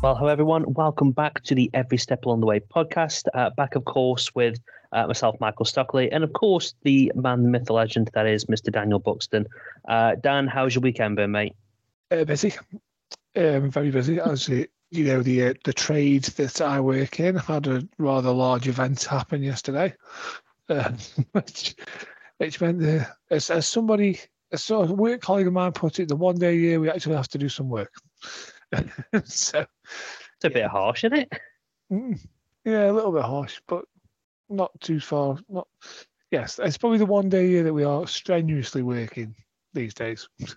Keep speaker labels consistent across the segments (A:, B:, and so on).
A: Well, hello everyone. Welcome back to the Every Step Along the Way podcast. Uh, back, of course, with uh, myself, Michael Stockley, and of course, the man, the myth, the legend that is Mr. Daniel Buxton. Uh, Dan, how's your weekend been, mate?
B: Uh, busy, um, very busy. As you know, the uh, the trade that I work in had a rather large event happen yesterday, uh, which which meant the, as as somebody, as a work colleague of mine put it, the one day a year we actually have to do some work. so
A: It's a bit harsh, isn't it?
B: Mm, yeah, a little bit harsh, but not too far. Not yes, it's probably the one day a year that we are strenuously working these days.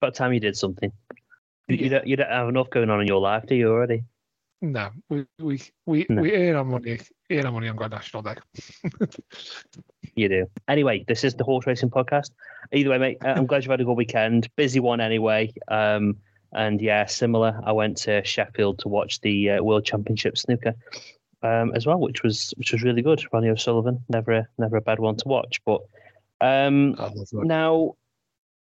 A: About time you did something. You, you don't you don't have enough going on in your life, do you already?
B: No, we we we,
A: No.
B: we earn our money, earn our money on Grand National Day.
A: You do. Anyway, this is the horse racing podcast. Either way, mate, uh, I'm glad you've had a good weekend. Busy one anyway. Um, and yeah, similar. I went to Sheffield to watch the uh, World Championship snooker um, as well, which was which was really good. Ronnie O'Sullivan, never a, never a bad one to watch. But um,
B: I love that.
A: now,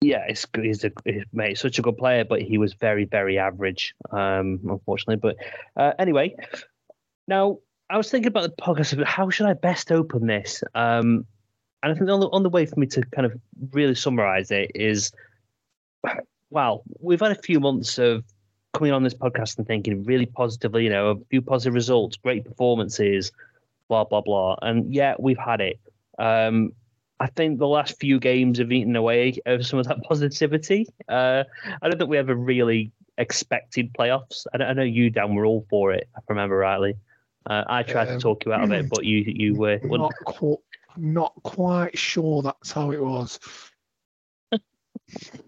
A: yeah, it's. He's a he's, mate, he's such a good player, but he was very very average, um, unfortunately. But uh, anyway, now I was thinking about the podcast. How should I best open this? Um, and I think on the, on the way for me to kind of really summarize it is, well, we've had a few months of coming on this podcast and thinking really positively, you know, a few positive results, great performances, blah blah blah, and yeah, we've had it. Um, I think the last few games have eaten away of some of that positivity. Uh, I don't think we ever really expected playoffs. I, I know you, Dan, were all for it. If I remember rightly. Uh, I tried to
B: Um,
A: talk you out of it, but you you were.
B: not qu- not quite sure that's how it was.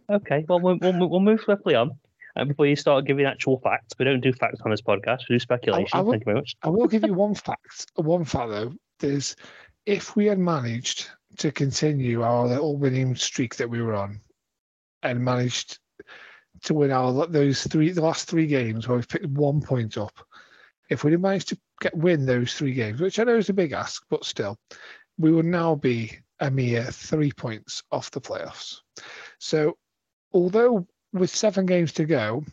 A: Okay, well, we'll, we'll, we'll move swiftly on. And before you start giving actual facts, we don't do facts on this podcast. We do speculation.
B: I will-
A: Thank you very much.
B: I will give you one fact. One fact though is, if we had managed to continue our little winning streak that we were on, and managed to win our those three the last three games where we've picked one point up, if we'd have managed to get win those three games, which I know is a big ask, but still, we would now be a mere three points off the playoffs. So, although with seven games to go,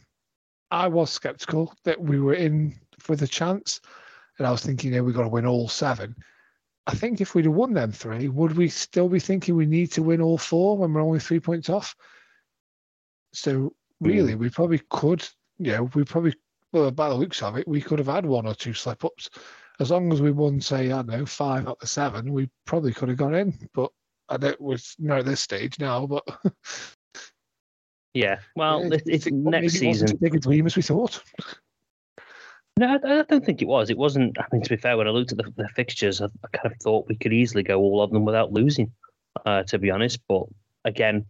B: I was skeptical that we were in for the chance, and I was thinking, yeah, we've got to win all seven. I think if we'd have won them three, would we still be thinking we need to win all four when we're only three points off? So hmm. really, we probably could, you know, we probably, well, by the looks of it, we could have had one or two slip ups. As long as we won, say, I don't know, five out of seven, we probably could have got in. But I don't, we're not at this stage now, but
A: Yeah. Well,
B: Yeah,
A: it, it's
B: maybe
A: next
B: it wasn't
A: season.
B: as big a dream as we thought.
A: No, I, I don't think it was. It wasn't. I mean, to be fair, when I looked at the, the fixtures, I, I kind of thought we could easily go all of them without losing. Uh, to be honest, but again,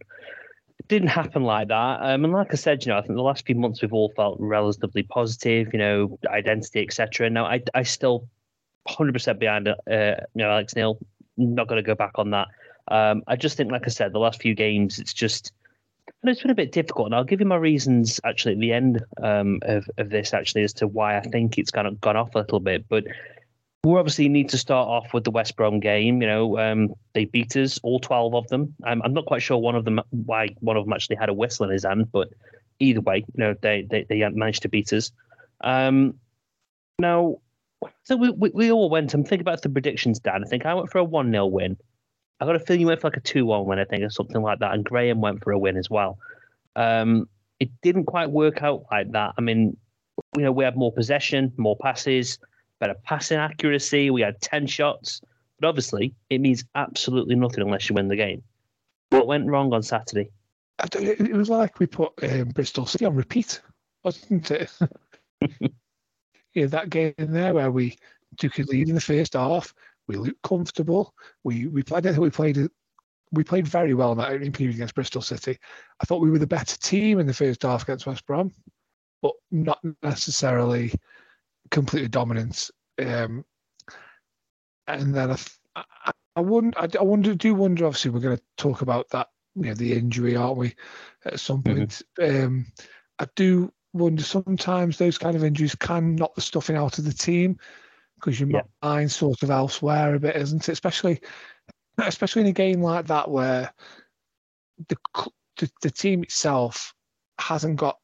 A: it didn't happen like that. Um, and like I said, you know, I think the last few months we've all felt relatively positive. You know, identity, etc. Now, I, I still, hundred percent behind. Uh, you know, Alex Neil. Not going to go back on that. Um, I just think, like I said, the last few games, it's just and it's been a bit difficult, and I'll give you my reasons actually at the end um, of of this actually as to why I think it's kind of gone off a little bit. But we obviously need to start off with the West Brom game. You know, um, they beat us, all 12 of them. I'm, I'm not quite sure one of them why one of them actually had a whistle in his hand, but either way, you know, they they, they managed to beat us. Um, now, so we, we, we all went. I'm thinking about the predictions, Dan. I think I went for a 1 0 win. I got a feeling you went for like a 2 1 win, I think, or something like that. And Graham went for a win as well. Um, it didn't quite work out like that. I mean, you know, we had more possession, more passes, better passing accuracy. We had 10 shots. But obviously, it means absolutely nothing unless you win the game. What went wrong on Saturday?
B: It was like we put um, Bristol City on repeat, wasn't it? yeah, that game there where we took a lead in the first half. We looked comfortable. We we played. I think we played. We played very well in that opening period against Bristol City. I thought we were the better team in the first half against West Brom, but not necessarily completely dominant. Um, and then I, I, I wonder. I, I wonder. Do wonder. Obviously, we're going to talk about that. You know, the injury, aren't we? At some mm-hmm. point, mm-hmm. um, I do wonder sometimes those kind of injuries can knock the stuffing out of the team because your yeah. mind sort of elsewhere a bit, isn't it? Especially, especially in a game like that where the the, the team itself hasn't got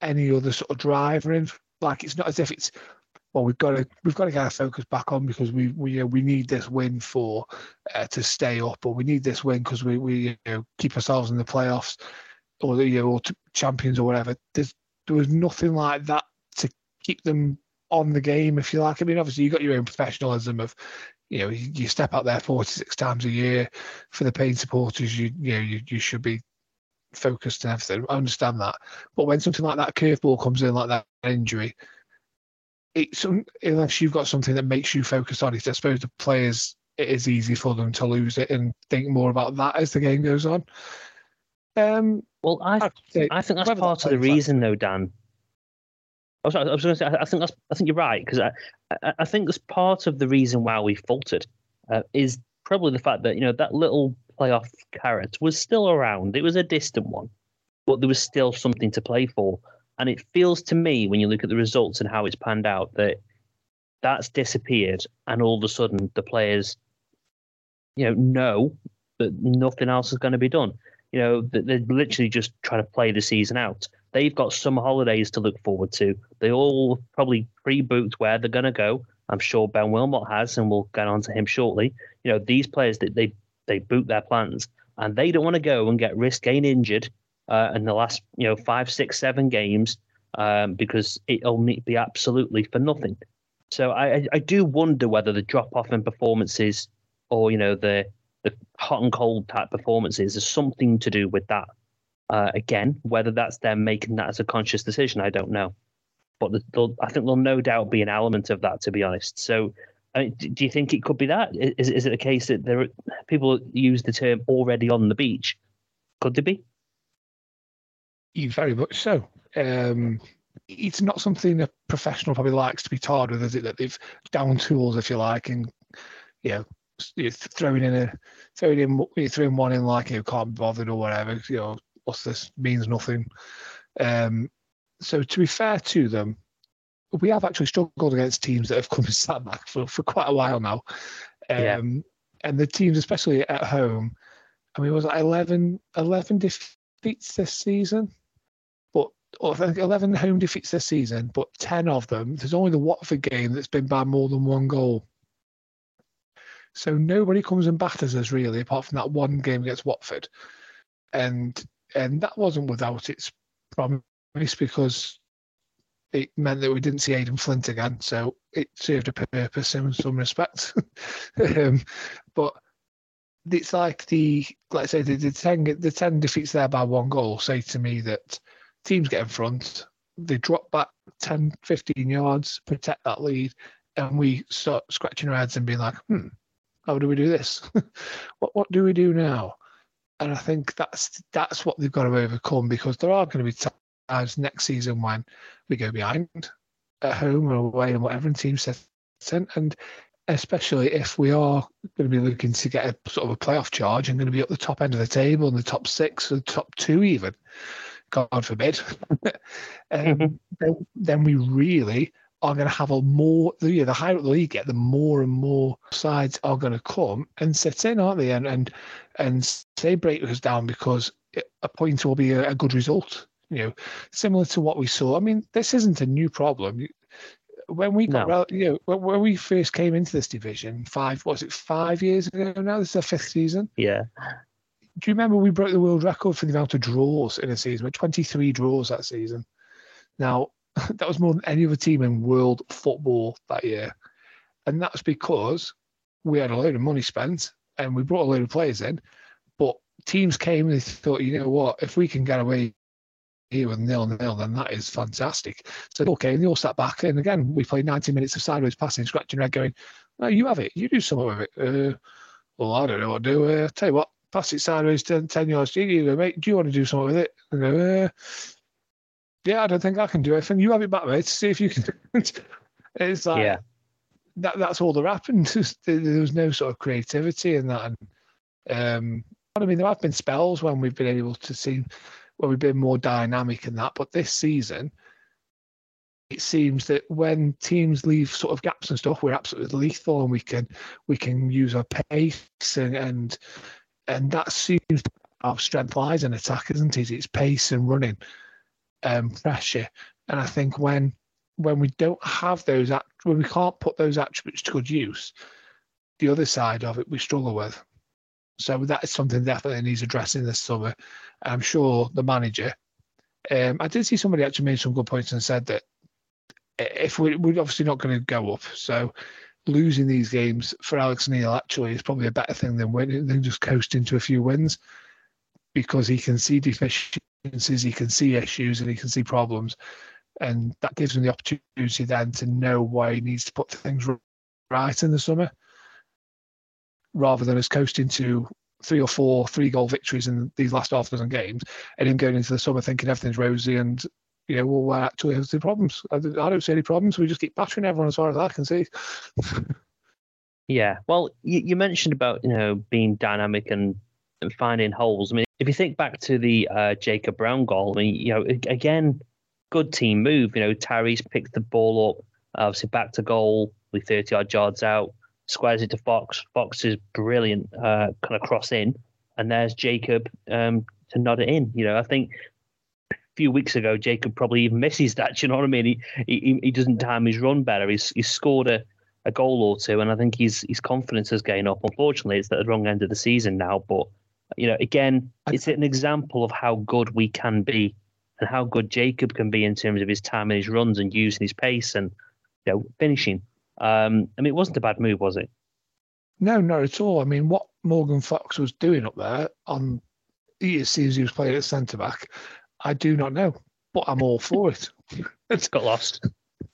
B: any other sort of driver in. Like it's not as if it's well, we've got to we've got to get our focus back on because we we you know, we need this win for uh, to stay up, or we need this win because we we you know, keep ourselves in the playoffs or the you know, or champions or whatever. There's there was nothing like that to keep them on the game, if you like. I mean, obviously you got your own professionalism of, you know, you step out there 46 times a year for the paid supporters. You you know you, you should be focused and everything. I understand that, but when something like that curveball comes in, like that injury, it's unless you've got something that makes you focus on it. I suppose the players it is easy for them to lose it and think more about that as the game goes on.
A: Um, well, I I think that's part of the reason, though, Dan. I was, I was going to say, I think that's, I think you're right because I, I, I, think that's part of the reason why we faltered uh, is probably the fact that you know that little playoff carrot was still around. It was a distant one, but there was still something to play for. And it feels to me when you look at the results and how it's panned out that that's disappeared, and all of a sudden the players, you know, know that nothing else is going to be done. You know, they're literally just trying to play the season out. They've got summer holidays to look forward to. They all probably pre-booked where they're going to go. I'm sure Ben Wilmot has, and we'll get on to him shortly. You know, these players that they they boot their plans, and they don't want to go and get risk getting injured uh, in the last you know five, six, seven games um, because it'll be absolutely for nothing. So I, I do wonder whether the drop off in performances or you know the the hot and cold type performances is something to do with that. Uh, again, whether that's them making that as a conscious decision, I don't know. But I think there'll no doubt be an element of that, to be honest. So, I mean, do you think it could be that? Is, is it a case that there are, people use the term already on the beach? Could there be?
B: Very much so. Um, it's not something a professional probably likes to be tarred with, is it? That they've down tools, if you like, and you know, you're throwing in a throwing in you're throwing one in like you can't be bothered or whatever. You know, what's this means nothing. Um, so to be fair to them, we have actually struggled against teams that have come and sat back for, for quite a while now. Um, yeah. And the teams, especially at home, I mean, it was like 11, 11 defeats this season, but I think 11 home defeats this season, but 10 of them, there's only the Watford game that's been by more than one goal. So nobody comes and batters us really, apart from that one game against Watford, and and that wasn't without its promise because it meant that we didn't see Aden Flint again, so it served a purpose in some respects. um, but it's like the I say the, the ten the ten defeats there by one goal say to me that teams get in front, they drop back 10, 15 yards, protect that lead, and we start scratching our heads and being like, hmm, how do we do this? what what do we do now? And I think that's that's what they've got to overcome because there are going to be times next season when we go behind at home or away and whatever and team in. And especially if we are going to be looking to get a sort of a playoff charge and going to be at the top end of the table in the top six or the top two even, God forbid, um, mm-hmm. then, then we really are going to have a more the, yeah, the higher up the league get, the more and more sides are going to come and sit in, aren't they? And and and say break us down because a point will be a, a good result. You know, similar to what we saw. I mean, this isn't a new problem. When we got,
A: No.
B: you know, when, we first came into this division, five was it five years ago now? This is the fifth season.
A: Yeah.
B: Do you remember we broke the world record for the amount of draws in a season? We had 23 draws that season. Now, that was more than any other team in world football that year. And that's because we had a load of money spent and we brought a load of players in. But teams came and they thought, you know what, if we can get away here with nil nil, then that is fantastic. So, okay, and they all sat back. And again, we played 90 minutes of sideways passing, scratching red, going, no, you have it. You do something with it. Uh, well, I don't know what to do. Uh, tell you what, pass it sideways 10, 10 yards. You, you mate, do you want to do something with it? Go, uh, yeah, I don't think I can do anything. You have it back, mate. See if you can. it's like,
A: Yeah.
B: that, that's all that happened. There was no sort of creativity in that. And um, I mean, there have been spells when we've been able to see where we've been more dynamic in that. But this season, it seems that when teams leave sort of gaps and stuff, we're absolutely lethal, and we can we can use our pace and and and that seems our strength lies in attack, isn't it? It's pace and running, um, pressure, and I think when when we don't have those when we can't put those attributes to good use, the other side of it we struggle with. So that is something definitely needs addressing this summer. I'm sure the manager. Um, I did see somebody actually made some good points and said that if we, we're obviously not going to go up, so losing these games for Alex Neil actually is probably a better thing than winning than just coasting to a few wins because he can see deficiencies, he can see issues, and he can see problems, and that gives him the opportunity then to know why he needs to put things right in the summer, rather than us coasting to three or four three goal victories in these last half dozen games, and him going into the summer thinking everything's rosy and. You know, well, where actually has the problems? I don't I don't see any problems. We just keep battering everyone as far as I can see.
A: Yeah. Well, you, you mentioned about you know being dynamic and, and finding holes. I mean, if you think back to the uh, Jacob Brown goal, I mean, you know, again, good team move. You know, Tyrese picked the ball up, obviously back to goal with 30 odd yards out, squares it to Fox. Fox is brilliant, uh, kind of cross in, and there's Jacob um, to nod it in. You know, I think a few weeks ago, Jacob probably even misses that. You know what I mean? He he, he doesn't time his run better. He's he's scored a a goal or two, and I think his his confidence has gained up. Unfortunately, it's at the wrong end of the season now. But you know, again, it's an example of how good we can be, and how good Jacob can be in terms of his time and his runs and using his pace and you know finishing. Um, I mean, it wasn't a bad move, was it?
B: No, not at all. I mean, what Morgan Fox was doing up there on seems he was playing at centre back, I do not know, but I'm all for it.
A: It's got lost.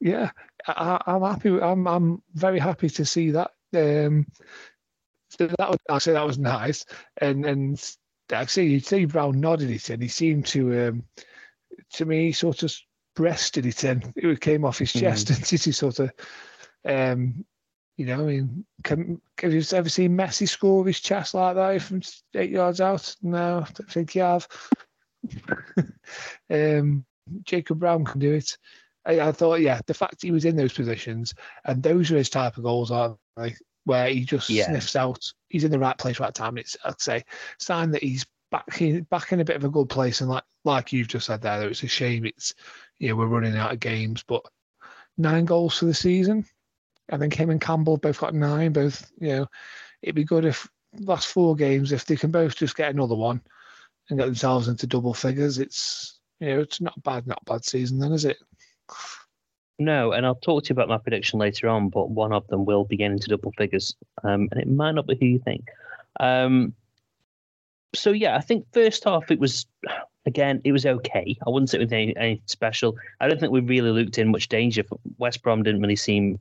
B: yeah, I, I'm happy. I'm I'm very happy to see that. Um, so that was actually that was nice, and and actually you see Brown nodded it, and he seemed to um, to me sort of breasted it in. It came off his chest, and he sort of um, you know, I mean, can, have you ever seen Messi score with his chest like that from eight yards out? No, I don't think you have. um, Jacob Brown can do it. I, I thought, yeah, the fact he was in those positions and those are his type of goals, aren't they? Where he just
A: Yeah.
B: sniffs out, he's in the right place, right time. It's, I'd say, sign that he's back in, back in a bit of a good place. And like, like you've just said there, it's a shame. It's, you know, we're running out of games, but nine goals for the season. I think him and Campbell both got nine. Both, you know, it'd be good if last four games, if they can both just get another one and get themselves into double figures, it's you know, it's not bad, not bad season then, is it?
A: No, and I'll talk to you about my prediction later on, but one of them will be getting to double figures, um, and it might not be who you think. Um, so yeah, I think first half it was again it was okay. I wouldn't say it was any, anything special. I don't think we really looked in much danger. West Brom didn't really seem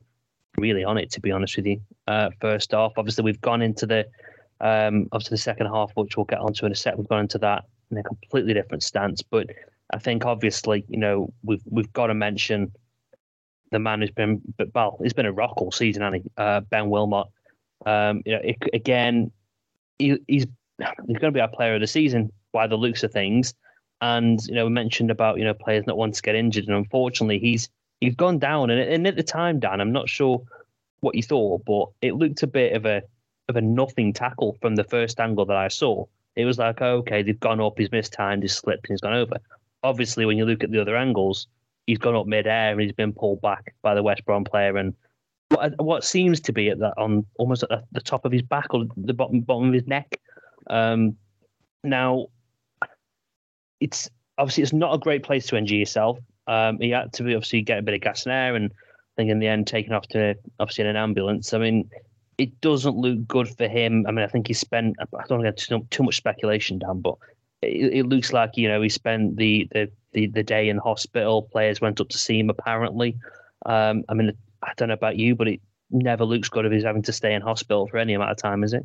A: really on it, to be honest with you. Uh, first half, obviously we've gone into the um, obviously the second half, which we'll get onto in a sec. We've gone into that in a completely different stance, but I think obviously you know we've we've got to mention the man who's been, but well, he's been a rock all season, hasn't he? Uh, ben Wilmot. Um, you know, it, again, he, he's he's going to be our player of the season by the looks of things. And you know, we mentioned about you know players not wanting to get injured, and unfortunately, he's he's gone down, and, and at the time, Dan, I'm not sure what you thought, but it looked a bit of a of a nothing tackle from the first angle that I saw. It was like, okay, they've gone up, he's missed time, he's slipped, and he's gone over. Obviously, when you look at the other angles, he's gone up mid-air and he's been pulled back by the West Brom player, and what, what seems to be at that on almost at the top of his back or the bottom bottom of his neck. Um, now, it's obviously it's not a great place to injure yourself. Um, he had to be obviously get a bit of gas and air, and I think in the end taken off to obviously in an ambulance. I mean, it doesn't look good for him. I mean, I think he spent. I don't want to get too, too much speculation down, but it, it, looks like you know he spent the, the the the day in hospital. Players went up to see him apparently. Um, I mean, I don't know about you, but it never looks good if he's having to stay in hospital for any amount of time, is it?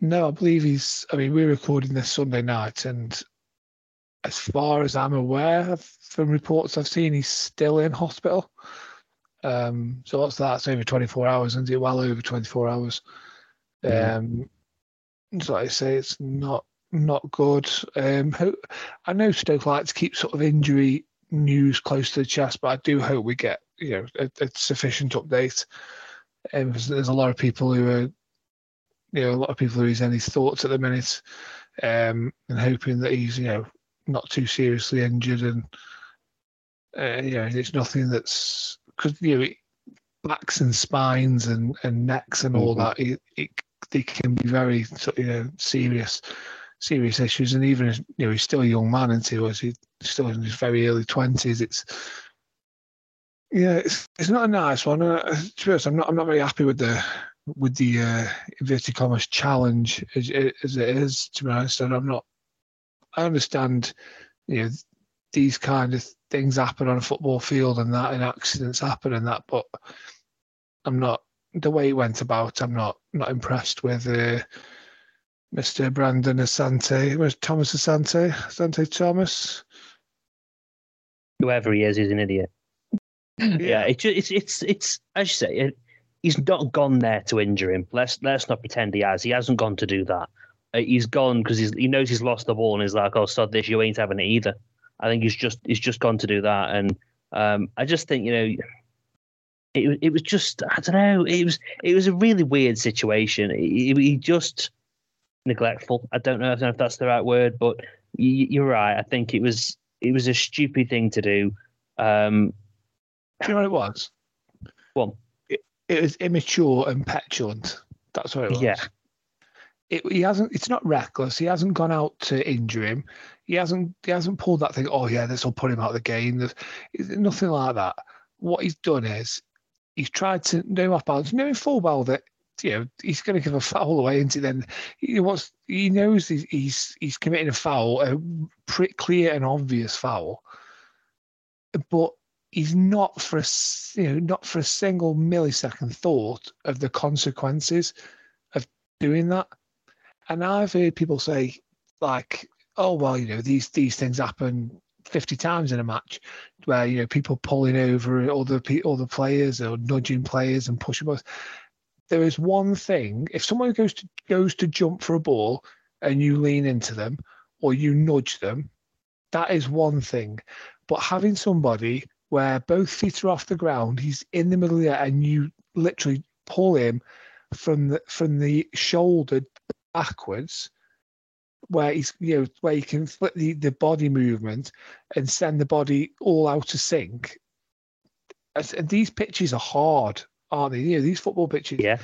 B: No, I believe he's. I mean, we're recording this Sunday night, and as far as I'm aware of, from reports I've seen, he's still in hospital. Um, so what's that? It's over 24 hours, isn't it? Well over 24 hours. Um, so like I say, it's not not good. Um, I know Stoke like to keep sort of injury news close to the chest, but I do hope we get you know a, a sufficient update. Um, there's a lot of people who are, you know, a lot of people who he's any thoughts at the minute, um, and hoping that he's you know not too seriously injured and uh, you know it's nothing that's because you know backs and spines and, and necks and all mm-hmm. that it, it, they can be very you know serious serious issues and even you know he's still a young man until he's still in his very early 20s it's yeah it's, it's not a nice one. Uh, to be honest, I'm not I'm not very happy with the with the uh, inverted commas challenge as, as it is to be honest. And I'm not I understand, you know, these kind of things happen on a football field and that, and accidents happen and that, but I'm not the way it went about. I'm not not impressed with uh, Mr. Brandon Asante. Was Thomas Asante? Asante Thomas.
A: Whoever he is, he's an idiot. Yeah, yeah it's it's it's it's as you say, it, he's not gone there to injure him. Let's let's not pretend he has. He hasn't gone to do that. Uh, he's gone because he knows he's lost the ball and he's like, "Oh, sod this, you ain't having it either." I think he's just he's just gone to do that, and um, I just think you know, it it was just I don't know, it was it was a really weird situation. He, he just neglectful. I don't know, I don't know if that's the right word, but you, are right. I think it was it was a stupid thing to do. Um,
B: do you know what it was?
A: Well,
B: it, it was immature and petulant. That's what it was.
A: Yeah,
B: it, he hasn't. It's not reckless. He hasn't gone out to injure him. He hasn't. He hasn't pulled that thing. Oh yeah, this will put him out of the game. There's, nothing like that. What he's done is he's tried to know off balance, knowing full well that you know he's going to give a foul away into then? He wants he knows he's he's, he's committing a foul a pretty clear and obvious foul. But he's not for a you know not for a single millisecond thought of the consequences of doing that. And I've heard people say, like, oh well, you know, these these things happen 50 times in a match where you know people pulling over other other players or nudging players and pushing us. There is one thing: if someone goes to goes to jump for a ball and you lean into them or you nudge them, that is one thing. But having somebody where both feet are off the ground, he's in the middle of the air, and you literally pull him from the from the shoulder backwards where he's you know where you can flip the, the body movement and send the body all out of sync. And these pitches are hard, aren't they? You know, these football pitches,
A: yeah,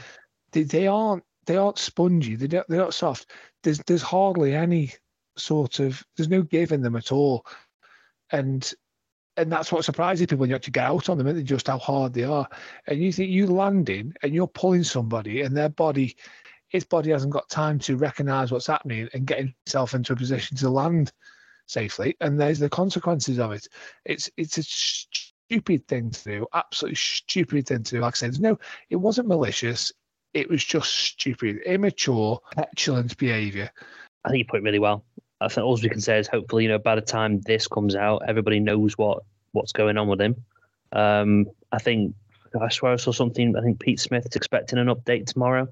B: they, they aren't they aren't spongy. They don't, they're not soft. There's there's hardly any sort of there's no give in them at all, and and that's what surprises people when you actually get out on them, and just how hard they are. And you think you landing and you're pulling somebody, and their body his body hasn't got time to recognize what's happening and get himself into a position to land safely. And there's the consequences of it. It's it's a stupid thing to do, absolutely stupid thing to do. Like I said, no, it wasn't malicious. It was just stupid, immature, petulant behaviour.
A: I think you put it really well. I think all we can say is hopefully, you know, by the time this comes out, everybody knows what what's going on with him. Um, I think I swear I saw something. I think Pete Smith's expecting an update tomorrow.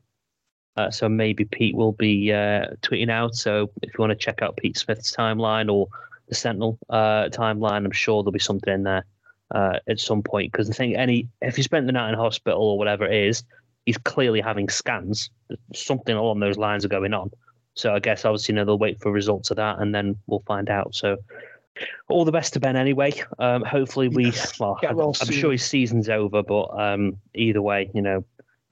A: Uh, so maybe Pete will be uh, tweeting out. So if you want to check out Pete Smith's timeline or the Sentinel uh, timeline, I'm sure there'll be something in there. Uh, at some point because the thing, any if he spent the night in hospital or whatever it is, he's clearly having scans. Something along those lines are going on. So I guess obviously you know they'll wait for results of that and then we'll find out. So all the best to Ben anyway. Um, hopefully we well,
B: Get well
A: I'm
B: soon.
A: sure his season's over, but um, either way, you know,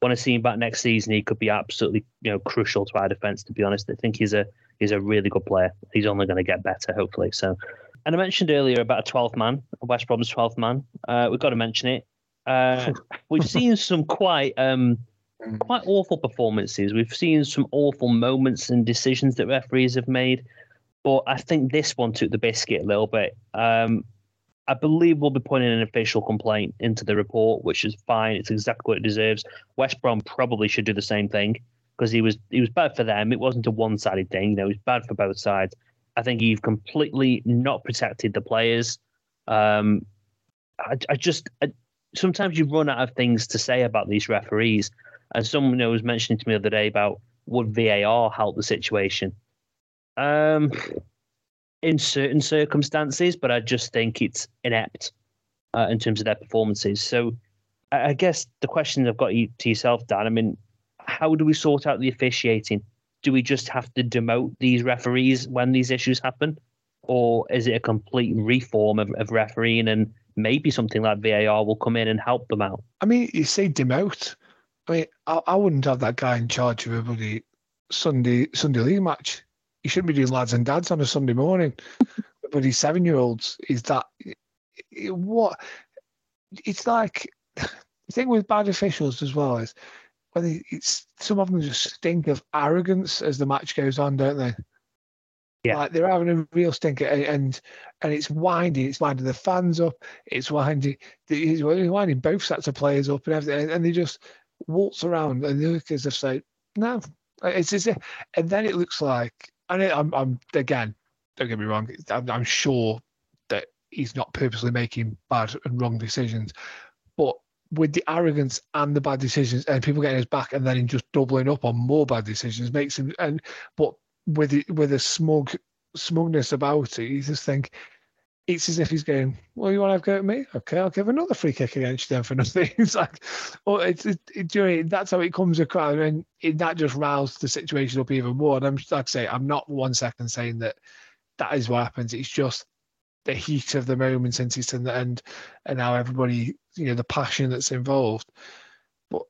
A: want to see him back next season. He could be absolutely you know crucial to our defense. To be honest, I think he's a he's a really good player. He's only going to get better, hopefully. So, and I mentioned earlier about a 12th man, West Brom's 12th man. Uh, we've got to mention it. Uh, we've seen some quite um, quite awful performances. We've seen some awful moments and decisions that referees have made. But I think this one took the biscuit a little bit. Um, I believe we'll be putting an official complaint into the report, which is fine. It's exactly what it deserves. West Brom probably should do the same thing because he was he was bad for them. It wasn't a one sided thing. You know, he was bad for both sides. I think you've completely not protected the players. Um, I, I just I, sometimes you run out of things to say about these referees. And someone was mentioning to me the other day about would VAR help the situation? Um, in certain circumstances, but I just think it's inept uh, in terms of their performances. So I I guess the question I've got you, to yourself, Dan, I mean, how do we sort out the officiating? Do we just have to demote these referees when these issues happen? Or is it a complete reform of, of refereeing and maybe something like VAR will come in and help them out?
B: I mean, you say demote. I mean, I, I wouldn't have that guy in charge of a bloody Sunday Sunday league match. He shouldn't be doing lads and dads on a Sunday morning. but he's seven year olds. Is that what? It's like the thing with bad officials as well is they, it's some of them just stink of arrogance as the match goes on, don't they?
A: Yeah.
B: Like they're having a real stinker, and and, it's winding. It's winding the fans up. It's winding. It's winding both sets of players up and everything, and they just waltz around, and the workers just say, "No." It's if, and then it looks like, and it, I'm, I'm again, don't get me wrong. I'm, I'm sure that he's not purposely making bad and wrong decisions, but with the arrogance and the bad decisions, and people getting his back, and then him just doubling up on more bad decisions makes him, and but with it, with a smug smugness about it, you just think it's as if he's going, "Well, you want to have a go at me? Okay, I'll give another free kick against you then for nothing." It's like, well, it's it, it, that's how it comes across, and it, that just roused the situation up even more. And I'm like I say, I'm not one second saying that that is what happens. It's just the heat of the moment since it's in the end, and how everybody, you know, the passion that's involved. But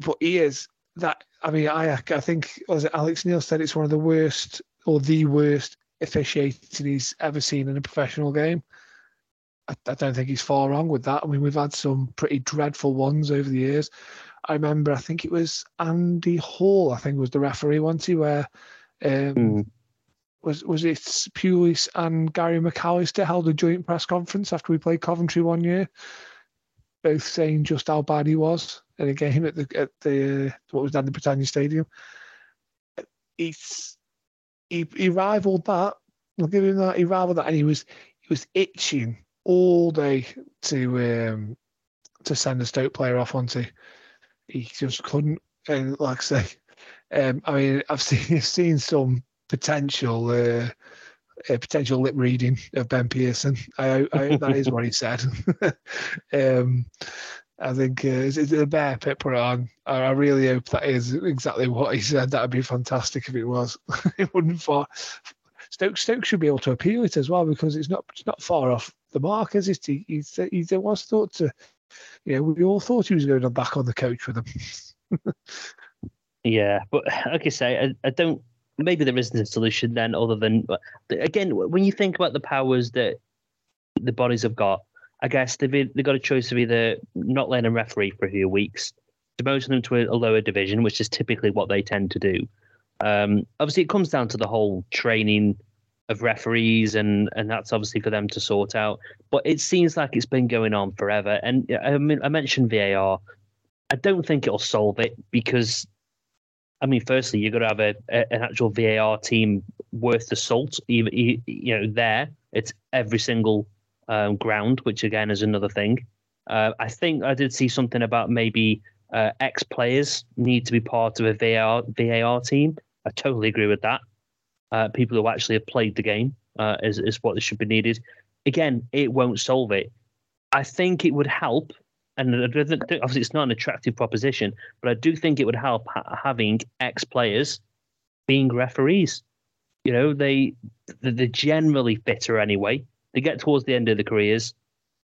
B: but he is that. I mean, I I think was it Alex Neil said it's one of the worst or the worst officiating he's ever seen in a professional game. I, I, don't think he's far wrong with that. I mean, we've had some pretty dreadful ones over the years. I remember, I think it was Andy Hall, I think was the referee once, he, where um,
A: Mm.
B: Was was it Pulis and Gary McAllister held a joint press conference after we played Coventry one year, both saying just how bad he was in a game at the at the uh, what was then the Britannia Stadium. He's he, he rivaled that. I'll give him that. He rivaled that, and he was he was itching all day to um, to send a Stoke player off onto. He just couldn't. And like I say, um, I mean, I've seen seen some potential uh, potential lip reading of Ben Pearson. I, I that is what he said. um, I think uh, is it the bear pit put on. I, I really hope that is exactly what he said. That would be fantastic if it was. it wouldn't far. Stoke Stoke should be able to appeal it as well because it's not it's not far off the mark, is it? He he, he, was thought to, you know, we all thought he was going back on the coach with them.
A: Yeah, but like I say, I, I don't. Maybe there isn't a solution then, other than again, when you think about the powers that the bodies have got, I guess they've they've got a choice of either not letting a referee for a few weeks, demoting them to a, a lower division, which is typically what they tend to do. Um, obviously, it comes down to the whole training of referees, and and that's obviously for them to sort out. But it seems like it's been going on forever. And I mean, I mentioned VAR. I don't think it'll solve it because I mean, firstly, you've got to have a, a, an actual VAR team worth the salt. Even you, you know, there it's every single um, ground, which again is another thing. Uh, I think I did see something about maybe uh, ex players need to be part of a VAR VAR team. I totally agree with that. Uh, people who actually have played the game uh, is is what should be needed. Again, it won't solve it. I think it would help, and I don't think- obviously it's not an attractive proposition, but I do think it would help ha- having ex players being referees. You know, they they're generally fitter anyway. They get towards the end of their careers,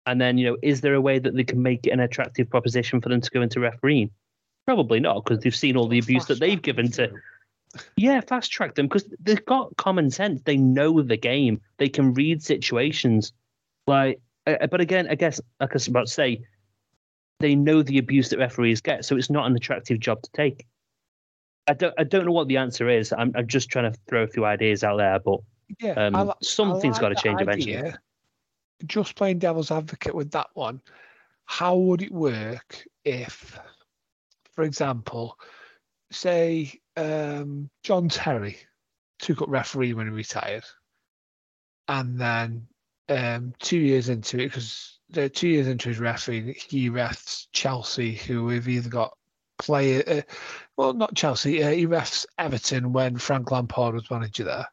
A: and then you know, is there a way that they can make it an attractive proposition for them to go into refereeing? Probably not, because they've seen all the abuse that they've given to. Yeah, fast track them because they've got common sense. They know the game. They can read situations. Like, but again, I guess like I was about to say, they know the abuse that referees get, so it's not an attractive job to take. I don't, I don't know what the answer is. I'm, I'm just trying to throw a few ideas out there, but
B: Yeah,
A: um,
B: I
A: something's
B: I
A: got to change eventually.
B: Just playing devil's advocate with that one, how would it work if, for example, say um, John Terry took up referee when he retired, and then um, two years into it, because two years into his refereeing, he refs Chelsea, who have either got player, uh, well, not Chelsea, uh, he refs Everton when Frank Lampard was manager there.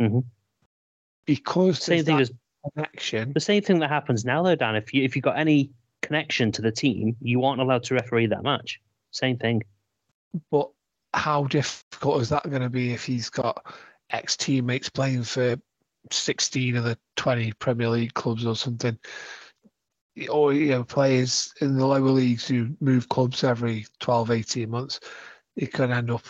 A: Mhm.
B: Because
A: the
B: Same
A: thing as
B: connection.
A: the same thing that happens now, though, Dan. If you if you've got any connection to the team, you aren't allowed to referee that match. Same thing.
B: But how difficult is that going to be if he's got ex teammates playing for 16 of the 20 Premier League clubs or something? Or, you know, players in the lower leagues who move clubs every 12, 18 months, it can end up.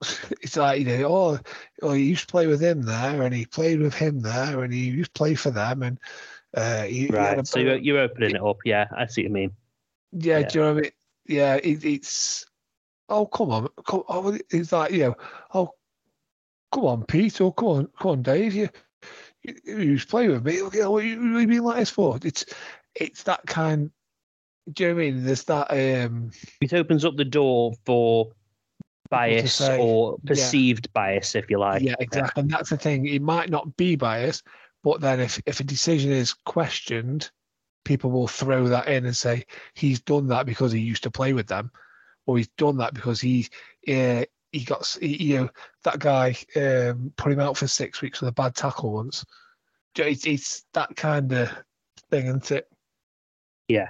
B: It's like, you know, oh, oh, he used to play with him there and he played with him there and he used to play for them. And uh, he, he
A: Right.
B: a
A: So you're, you're opening it up. Yeah, I see what you mean.
B: Yeah,
A: Yeah.
B: do you know what I mean? Yeah, it, it's oh come on, come oh, it's like you know, oh come on, Pete, or come on, come on, Dave, you was playing with me. Look at what you, been like this for. It's it's that kind. Do you know what I mean? There's that um
A: It opens up the door for bias
B: say,
A: or
B: yeah.
A: perceived bias, if you like.
B: yeah exactly, and that's the thing. It might not be biased, but then if if a decision is questioned, people will throw that in and say he's done that because he used to play with them, or he's done that because he uh, he got he, you know that guy um, put him out for six weeks with a bad tackle once. Do you know, It's, it's that kind of thing, isn't it? Yeah.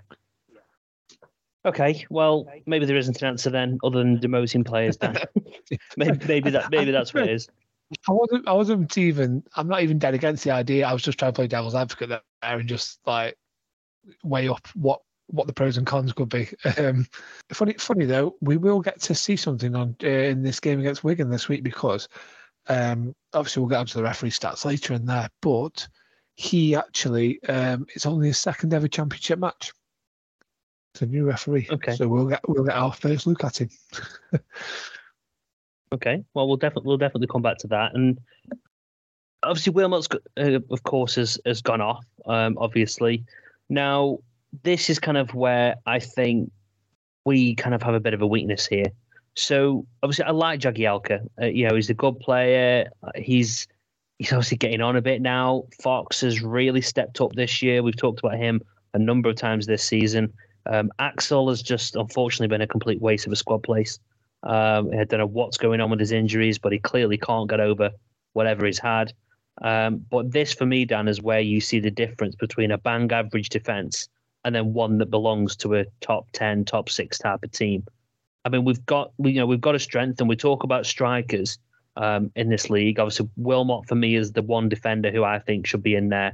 A: Okay, well, maybe there isn't an answer then, other than demoting players. Dan. maybe, maybe that maybe that's what it is.
B: I wasn't I wasn't even I'm not even dead against the idea. I was just trying to play devil's advocate there and just like weigh up what what the pros and cons could be. Um, funny funny though, we will get to see something on uh, in this game against Wigan this week because um, obviously we'll get onto the referee stats later in there, but he actually um, it's only his second ever championship match. It's a new referee.
A: Okay.
B: So we'll get we'll get our first look at him.
A: Okay, well, we'll definitely we'll definitely come back to that, and obviously Wilmot's, uh, of course, has has gone off. Um, obviously, now this is kind of where I think we kind of have a bit of a weakness here. So obviously, I like Jagielka. Uh, you know, he's a good player. Uh, He's he's obviously getting on a bit now. Fox has really stepped up this year. We've talked about him a number of times this season. Um, Axel has just unfortunately been a complete waste of a squad place. Um, I don't know what's going on with his injuries, but he clearly can't get over whatever he's had. Um, but this, for me, Dan, is where you see the difference between a bang average defense and then one that belongs to a top ten, top six type of team. I mean, we've got we, you know we've got to strengthen. We talk about strikers um, in this league. Obviously, Wilmot for me is the one defender who I think should be in there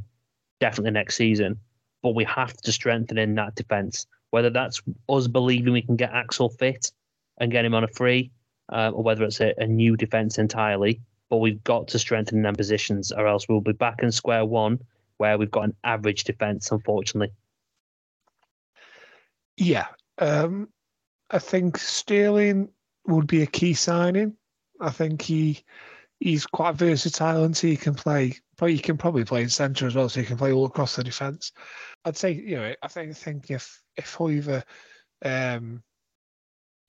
A: definitely next season. But we have to strengthen in that defense. Whether that's us believing we can get Axel fit and get him on a free, uh, or whether it's a, a new defense entirely. But we've got to strengthen them positions, or else we'll be back in square one where we've got an average defense, unfortunately.
B: Yeah, um, I think Sterling would be a key signing. I think he he's quite versatile and he can play. But he can probably play in centre as well, so he can play all across the defence. I'd say you know I think think if if Hoever um,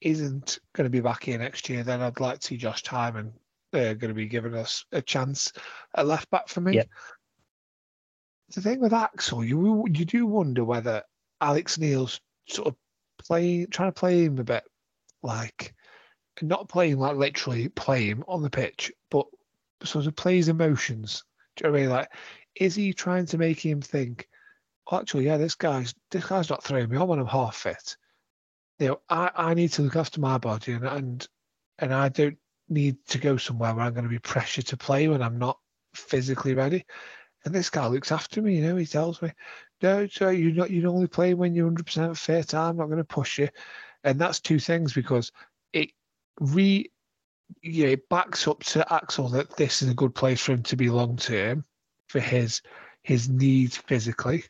B: isn't going to be back here next year, then I'd like to see Josh Tymon uh, going to be giving us a chance at left back for me.
A: Yep.
B: The thing with Axel, you you do wonder whether Alex Neil's sort of playing, trying to play him a bit like not playing like literally play him on the pitch, but sort of play his emotions. Do you know I mean? Like, is he trying to make him think oh, actually, yeah, this guy's this guy's not throwing me on when I'm half fit. You know, I, I need to look after my body and and and I don't need to go somewhere where I'm going to be pressured to play when I'm not physically ready. And this guy looks after me, you know, he tells me, No, so you not you only play when you're hundred percent fit, ah, I'm not going to push you. And that's two things because it re yeah, it backs up to Axel that this is a good place for him to be long term for his his needs physically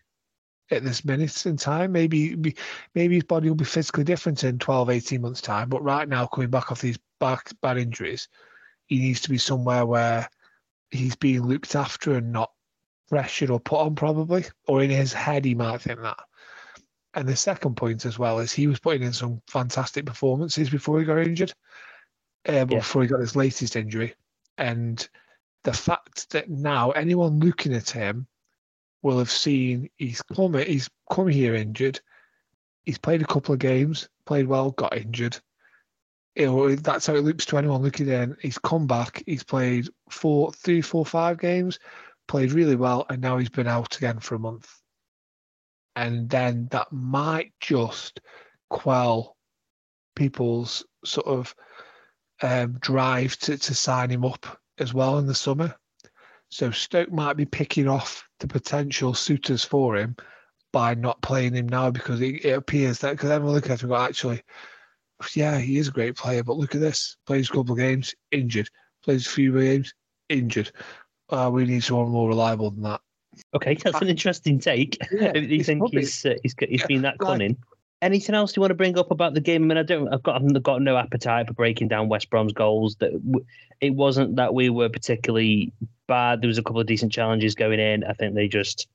B: at this minute in time. Maybe maybe his body will be physically different in 12, 18 months' time. But right now, coming back off these back bad injuries, he needs to be somewhere where he's being looked after and not pressured or put on probably. Or in his head he might think that. And the second point as well is he was putting in some fantastic performances before he got injured uh, yeah. before he got his latest injury. And the fact that now anyone looking at him will have seen he's come he's come here injured. He's played a couple of games, played well, got injured. It, that's how it looks to anyone looking in. He's come back. He's played four, three, four, five games, played really well, and now he's been out again for a month. And then that might just quell people's sort of um, drive to, to sign him up as well in the summer. So Stoke might be picking off the potential suitors for him by not playing him now because it, it appears that because everyone looking at him go actually, yeah, he is a great player, but look at this: plays a couple of games, injured, plays a few games, injured. Uh, we need someone more reliable than that.
A: Okay, that's an interesting take. Yeah, you think he's, uh, he's he's been that cunning? anything else you want to bring up about the game? I mean, I don't. I've got I've got no appetite for breaking down West Brom's goals. That it wasn't that we were particularly bad. There was a couple of decent challenges going in. I think they just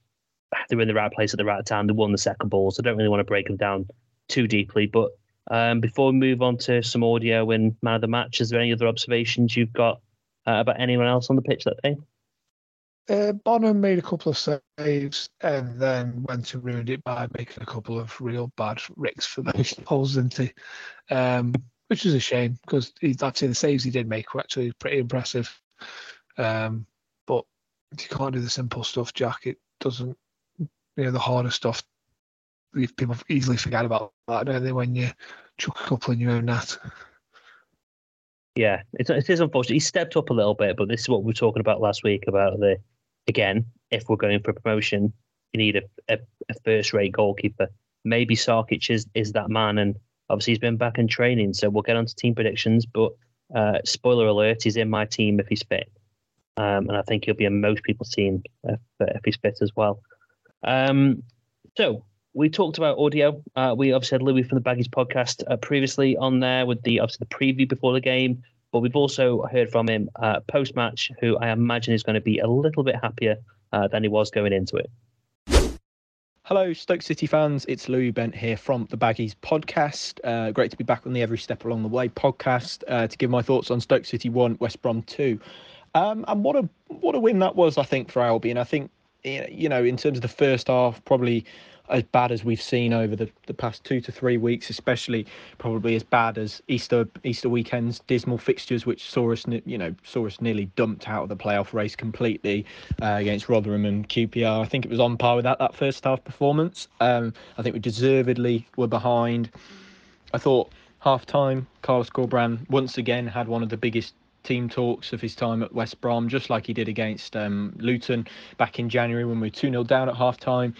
A: they were in the right place at the right time. They won the second ball, so I don't really want to break them down too deeply. But um, before we move on to some audio and man of the match, is there any other observations you've got uh, about anyone else on the pitch that day?
B: Uh, Bonham made a couple of saves and then went and ruined it by making a couple of real bad ricks for those holes, he? Um, which is a shame because say the saves he did make were actually pretty impressive. Um, but you can't do the simple stuff, Jack. It doesn't, you know, the harder stuff. People easily forget about that, don't they, when you chuck a couple in your own net.
A: Yeah, it, it is unfortunate. He stepped up a little bit, but this is what we were talking about last week about the again, if we're going for promotion, you need a, a, a first rate goalkeeper. Maybe Sarkic is, is that man, and obviously he's been back in training. So we'll get on to team predictions. But uh, spoiler alert, he's in my team if he's fit. Um, and I think he'll be in most people's team if, if he's fit as well. Um, so we talked about audio. Uh, we obviously had Louis from the Baggies podcast uh, previously on there with the obviously the preview before the game. But we've also heard from him uh, post match, who I imagine is going to be a little bit happier uh, than he was going into it.
C: Hello, Stoke City fans. It's Louis Bent here from the Baggies podcast. Uh, great to be back on the Every Step Along the Way podcast uh, to give my thoughts on Stoke City 1, West Brom 2. Um, and what a what a win that was, I think, for Albion. I think, you know, in terms of the first half, probably as bad as we've seen over the, the past two to three weeks, especially probably as bad as Easter Easter weekend's dismal fixtures, which saw us you know saw us nearly dumped out of the playoff race completely uh, against Rotherham and QPR. I think it was on par with that that first half performance. Um, I think we deservedly were behind. I thought half time, Carlos Corberán once again had one of the biggest team talks of his time at West Brom, just like he did against um, Luton back in January when we were 2 0 down at half time.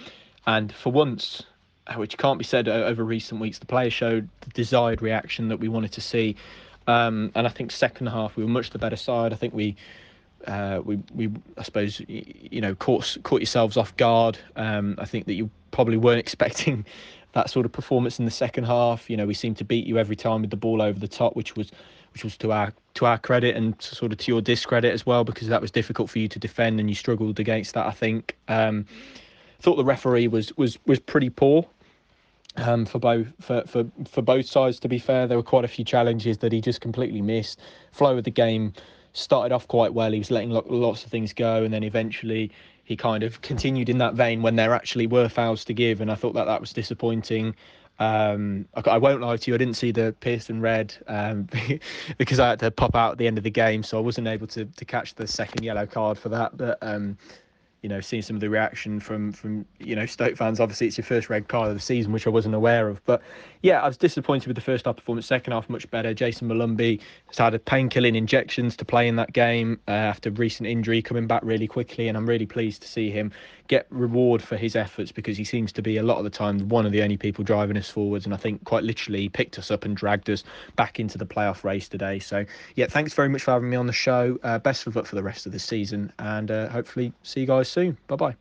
C: And for once, uh, which can't be said over recent weeks, the players showed the desired reaction that we wanted to see. Um, and I think second half we were much the better side. I think we, uh, we, we, I suppose, you know, caught caught yourselves off guard. Um, I think that you probably weren't expecting that sort of performance in the second half. You know, we seemed to beat you every time with the ball over the top, which was, which was to our to our credit and sort of to your discredit as well, because that was difficult for you to defend and you struggled against that. I think. Um, thought the referee was was was pretty poor um, for both for, for for both sides. To be fair, there were quite a few challenges that he just completely missed. Flow of the game started off quite well. He was letting lots of things go, and then eventually he kind of continued in that vein when there actually were fouls to give, and I thought that that was disappointing. Um, I, I, won't lie to you, I didn't see the Pearson red um, because I had to pop out at the end of the game, so I wasn't able to, to catch the second yellow card for that. But um, you know, seeing some of the reaction from from you know Stoke fans. Obviously, it's your first red card of the season, which I wasn't aware of. But yeah, I was disappointed with the first half performance. Second half, much better. Jayson Molumby has had a painkilling injections to play in that game uh, after recent injury, coming back really quickly, and I'm really pleased to see him get reward for his efforts because he seems to be a lot of the time one of the only people driving us forwards, and I think quite literally picked us up and dragged us back into the playoff race today. So yeah, thanks very much for having me on the show. Uh, best of luck for the rest of the season, and uh, hopefully see you guys soon. Bye bye.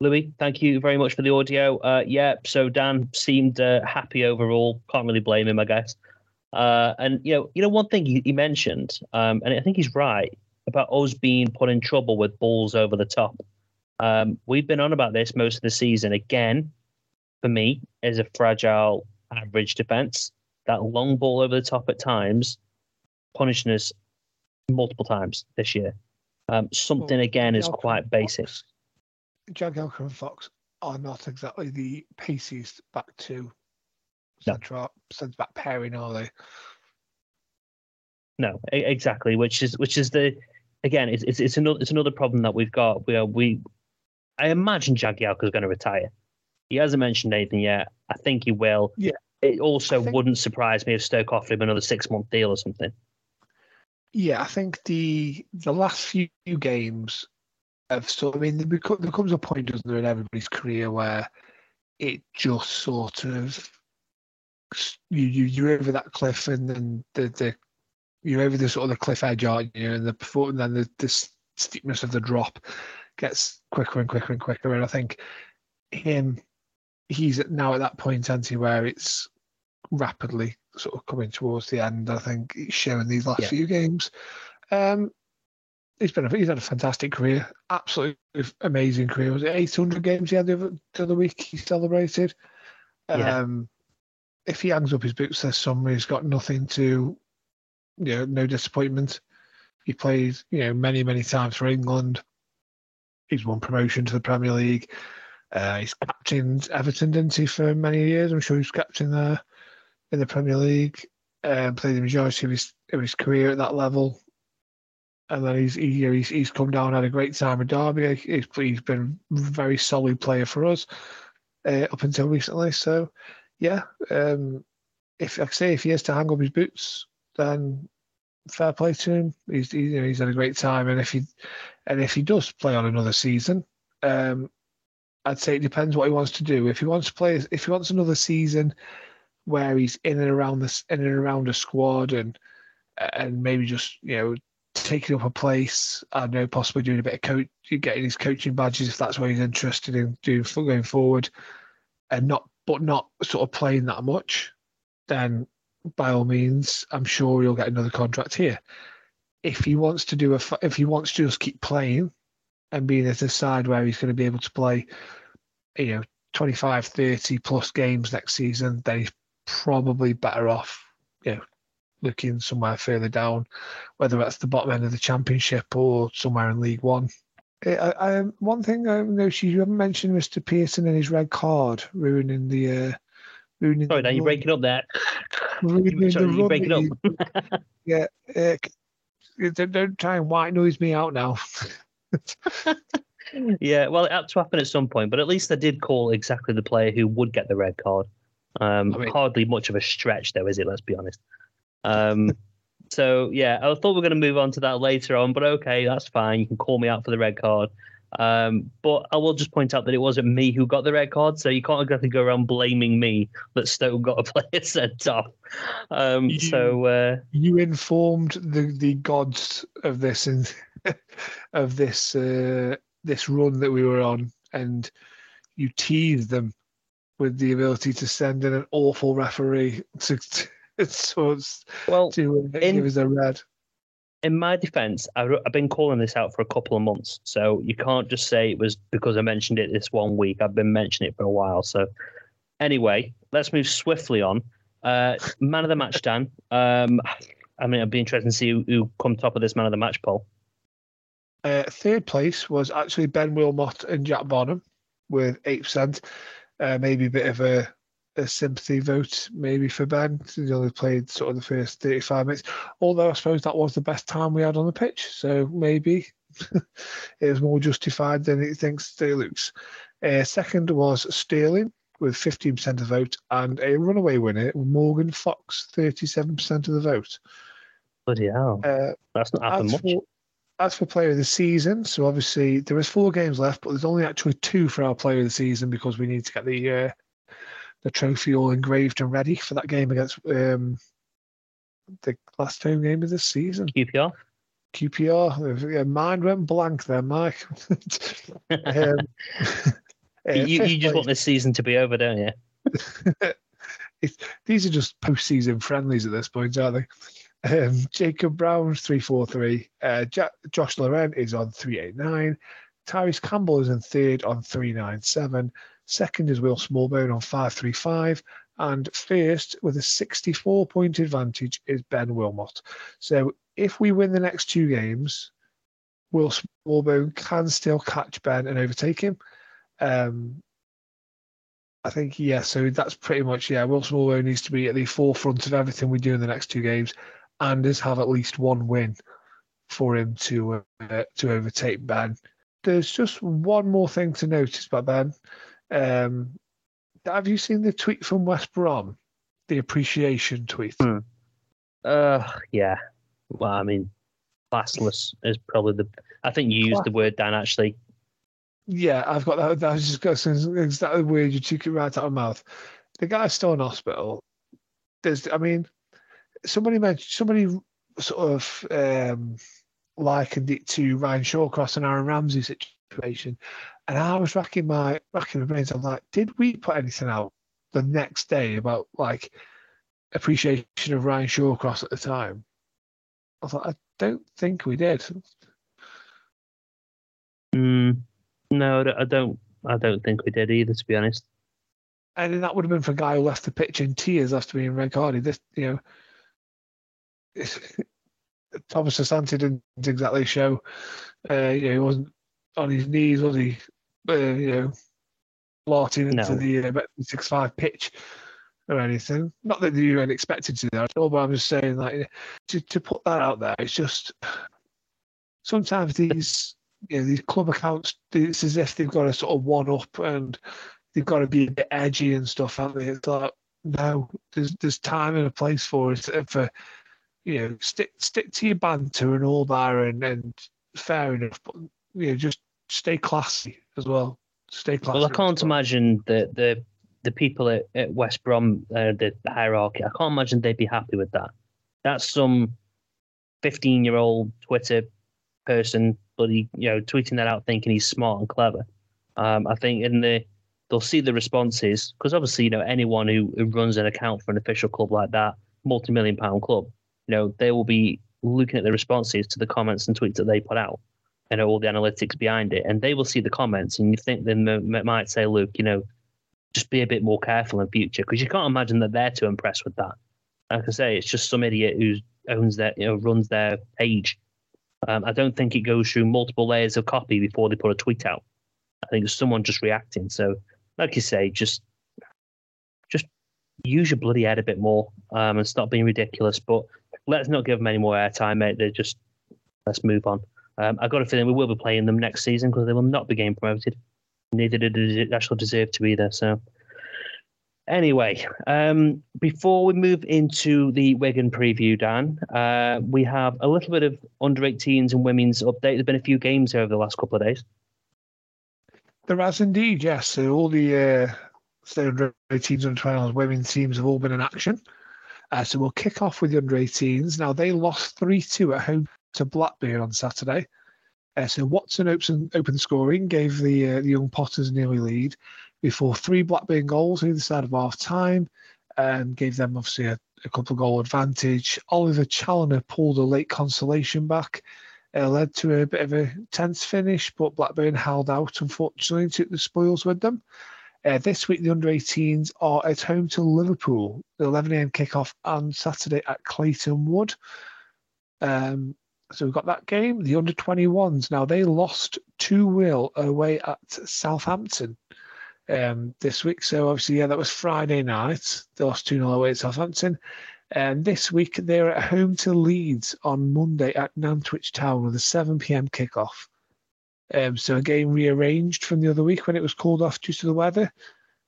A: Louis, thank you very much for the audio. Uh, yeah, so Dan seemed uh, happy overall. Can't really blame him, I guess. Uh, and you know, you know, one thing he, he mentioned, um, and I think he's right about us being put in trouble with balls over the top. Um, we've been on about this most of the season. Again, for me, is a fragile average defense. That long ball over the top at times, punishing us multiple times this year. Um, something
B: Well,
A: again is quite basic.
B: Fox- Jagielka and Fox are not exactly the paciest back two
A: No.
B: centre back pairing, are they?
A: No, exactly. Which is which is the again, it's it's, it's another it's another problem that we've got. We are, we, I imagine Jagielka is going to retire. He hasn't mentioned anything yet. I think he will.
B: Yeah.
A: It also
B: think-
A: wouldn't surprise me if Stoke offered him another six month deal or something.
B: Yeah, I think the the last few games have sort. I mean, there, beco- there comes a point, doesn't there, in everybody's career where it just sort of you you you're over that cliff, and then the the you're over the sort of the cliff edge, aren't you? And the and then the the steepness of the drop gets quicker and quicker and quicker. And I think him, he's now at that point, Anti, where it's rapidly sort of coming towards the end. I think he's showing these last
A: Yeah.
B: few games. Um, he's been a, he's had a fantastic career, absolutely amazing career. Was it 800 games he had the other, the other week? He celebrated.
A: Yeah.
B: Um, if he hangs up his boots this summer, he's got nothing to, you know, no disappointment. He played, you know, many many times for England. He's won promotion to the Premier League. Uh, he's captained Everton, didn't he, for many years? I'm sure he's captain there in the Premier League. Um, played the majority of his of his career at that level, and then he's he, he's he's come down had a great time at Derby. He's he's been a very solid player for us uh, up until recently. So, yeah, um, if I say if he has to hang up his boots, then fair play to him. He's he, you know, he's had a great time, and if he and if he does play on another season, um, I'd say it depends what he wants to do. If he wants to play, if he wants another season where he's in and around this, in and around a squad, and and maybe just you know taking up a place. I know, possibly doing a bit of coach, getting his coaching badges if that's what he's interested in doing for going forward, and not but not sort of playing that much. Then by all means, I'm sure he'll get another contract here. If he wants to do a, if he wants to just keep playing and being at a side where he's going to be able to play, you know, 25, 30 plus games next season, then he's probably better off, you know, looking somewhere further down, whether that's the bottom end of the championship or somewhere in League One. I, I, one thing I noticed you haven't mentioned Mr. Pearson and his red card ruining the. Uh, ruining
A: Sorry,
B: the
A: Dan, you're
B: run-
A: breaking up there.
B: ruining
A: Sorry,
B: the
A: you're
B: run
A: breaking up.
B: yeah, uh, don't, don't try and white noise me out now.
A: yeah, well, it had to happen at some point, but at least I did call exactly the player who would get the red card. Um,
B: I mean-
A: hardly much of a stretch, though, is it? Let's be honest. Um, so yeah, I thought we are going to move on to that later on, but okay, that's fine. You can call me out for the red card. Um, but I will just point out that it wasn't me who got the red card, so you can't exactly go around blaming me that Stoke got a player sent off. Um,
B: You-
A: so uh,
B: you informed the the gods of this and of this uh, this run that we were on, and you teased them with the ability to send in an awful referee to to, to,
A: well,
B: to uh,
A: in-
B: give us a red.
A: in my defense, I've, I've been calling this out for a couple of months. So you can't just say it was because I mentioned it this one week. I've been mentioning it for a while. So anyway, let's move swiftly on. Uh, man of the match, Dan. Um, I mean, it'd be interesting to see who, who come top of this man of the match poll.
B: Uh, third place was actually Ben Wilmot and Jack Bonham with eight percent. Uh, maybe a bit of a a sympathy vote maybe for Ben. He only played sort of the first 35 minutes. Although I suppose that was the best time we had on the pitch, so maybe it was more justified than it thinks it looks. Uh, second was Sterling with 15% of the vote, and a runaway winner, Morgan Fox, 37% of the vote.
A: Bloody hell.
B: Uh,
A: That's not happened much.
B: for, as for player of the season, so obviously there is four games left, but there's only actually two for our player of the season because we need to get the uh, the trophy all engraved and ready for that game against um, the last home game of the season.
A: QPR?
B: QPR. Yeah, mind went blank there, Mike. um,
A: you, you just want this season to be over, don't you?
B: These are just post-season friendlies at this point, aren't they? Um, Jacob Brown's three four three. Uh, ja- Josh Laurent is on three eight nine. Tyrese Campbell is in third on three nine seven. Second is Will Smallbone on five three five. And first, with a 64 point advantage, is Ben Wilmot. So if we win the next two games, Will Smallbone can still catch Ben and overtake him. Um, I think yeah. So that's pretty much yeah. Will Smallbone needs to be at the forefront of everything we do in the next two games, and is have at least one win for him to uh, to overtake Ben. There's just one more thing to notice about Ben. Um, have you seen the tweet from West Brom? The appreciation tweet.
A: Hmm. Uh, yeah. Well, I mean, classless is probably the. I think you used the word, Dan, actually.
B: Yeah, I've got that. That was just got some exactly weird. You took it right out of my mouth. The guy's still in hospital. There's, I mean, somebody mentioned somebody sort of um, likened it to Ryan Shawcross and Aaron Ramsey situation, and I was racking my racking my brains. I'm like, did we put anything out the next day about like appreciation of Ryan Shawcross at the time? I thought I don't think we did.
A: Mm, no, I don't- I don't. Think we did either, to be honest.
B: and that would have been for a guy who left the pitch in tears after being red carded. This, you know, Thomas Asante didn't exactly show. Uh, you know, he wasn't on his knees, was he? Uh, you know, blotting into
A: No.
B: the uh, six five pitch or anything. Not that you weren't expected to do that at all, but I'm just saying like to to put that out there. It's just sometimes these you know these club accounts. It's as if they've got a sort of one up and they've got to be a bit edgy and stuff, haven't they? It's like no, there's there's time and a place for it. and For you know, stick stick to your banter and all that, and and fair enough. But you know, just stay classy as well. Stay classy.
A: Well, I can't
B: well.
A: imagine the the the people at, at West Brom, uh, the, the hierarchy. I can't imagine they'd be happy with that. That's some fifteen-year-old Twitter person, bloody, you know, tweeting that out, thinking he's smart and clever. Um, I think in the they'll see the responses because obviously, you know, anyone who, who runs an account for an official club like that, multi-million pound club, you know, they will be looking at the responses to the comments and tweets that they put out and all the analytics behind it, and they will see the comments, and you think they m- might say, "Look, you know, just be a bit more careful in future," because you can't imagine that they're too impressed with that. Like I say, it's just some idiot who owns their, you know, runs their page. Um, I don't think it goes through multiple layers of copy before they put a tweet out. I think it's someone just reacting. So, like you say, just just use your bloody head a bit more um, and stop being ridiculous. But let's not give them any more airtime, mate. They're just let's move on. Um, I've got a feeling we will be playing them next season because they will not be getting promoted. Neither do they actually deserve to either. So, anyway, um, before we move into the Wigan preview, Dan, uh, we have a little bit of under 18s and women's update. There's been a few games over the last couple of days.
B: There has indeed, yes. So all the uh, under 18s and 12s women's teams have all been in action. Uh, so we'll kick off with the under 18s. Now they lost 3 2 at home to Blackburn on Saturday. Uh, so Watson open, open scoring gave the uh, the young Potters an early lead before three Blackburn goals on either side of half time and gave them obviously a, a couple goal advantage. Oliver Challoner pulled a late consolation back. Uh, led to a bit of a tense finish, but Blackburn held out, unfortunately, and took the spoils with them. Uh, this week, the under 18s are at home to Liverpool, the 11am kickoff on Saturday at Clayton Wood. Um, so we've got that game. The under 21s, now they lost 2 0 away at Southampton. um, this week. So obviously, yeah, that was Friday night. They lost 2 0 away at Southampton. And this week they're at home to Leeds on Monday at Nantwich Town with a 7 p.m. kickoff. Um, so a game rearranged from the other week when it was called off due to the weather.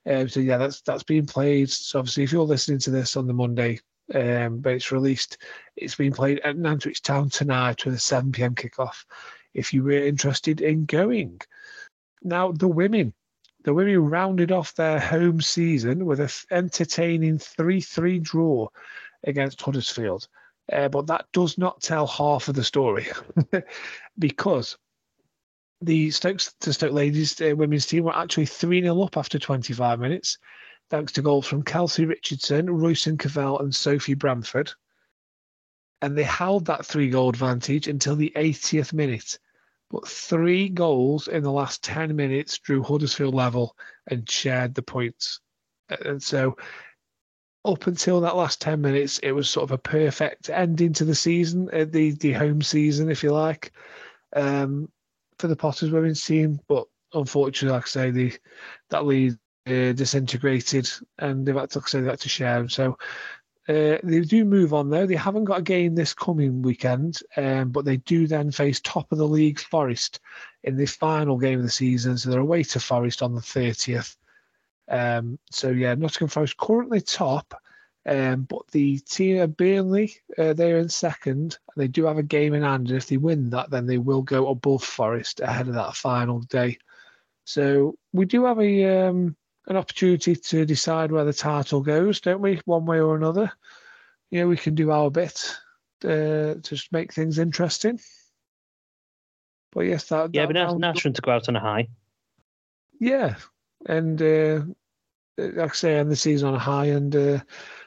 B: Um, so yeah, that's that's being played. So obviously, if you're listening to this on the Monday, um, but it's released, it's being played at Nantwich Town tonight with a 7 p.m. kickoff. If you were interested in going, now the women, the women rounded off their home season with an entertaining 3-3 draw against Huddersfield. Uh, but that does not tell half of the story because the Stokes to Stoke ladies uh, women's team were actually 3 0 up after 25 minutes, thanks to goals from Kelsey Richardson, Royston Cavell, and Sophie Bramford. And they held that three goal advantage until the 80th minute. But three goals in the last 10 minutes drew Huddersfield level and shared the points. And so, up until that last 10 minutes, it was sort of a perfect ending to the season, uh, the, the home season, if you like. Um, for the Potters women's team, but unfortunately, like I say, the that lead uh, disintegrated, and they've had to, like I say, they had to share them. So uh, they do move on though. They haven't got a game this coming weekend, um, but they do then face top of the league Forest in the final game of the season. So they're away to Forest on the thirtieth. Um, so yeah, Nottingham Forest currently top. Um, but the team of Burnley, uh, they're in second. They do have a game in hand, and if they win that, then they will go above Forest ahead of that final day. So we do have a um, an opportunity to decide where the title goes, don't we? One way or another. You know, we can do our bit uh, to just make things interesting. But yes, that
A: yeah,
B: that
A: but nice to go out on a high.
B: Yeah, and uh, like I say, end the season on a high, and uh,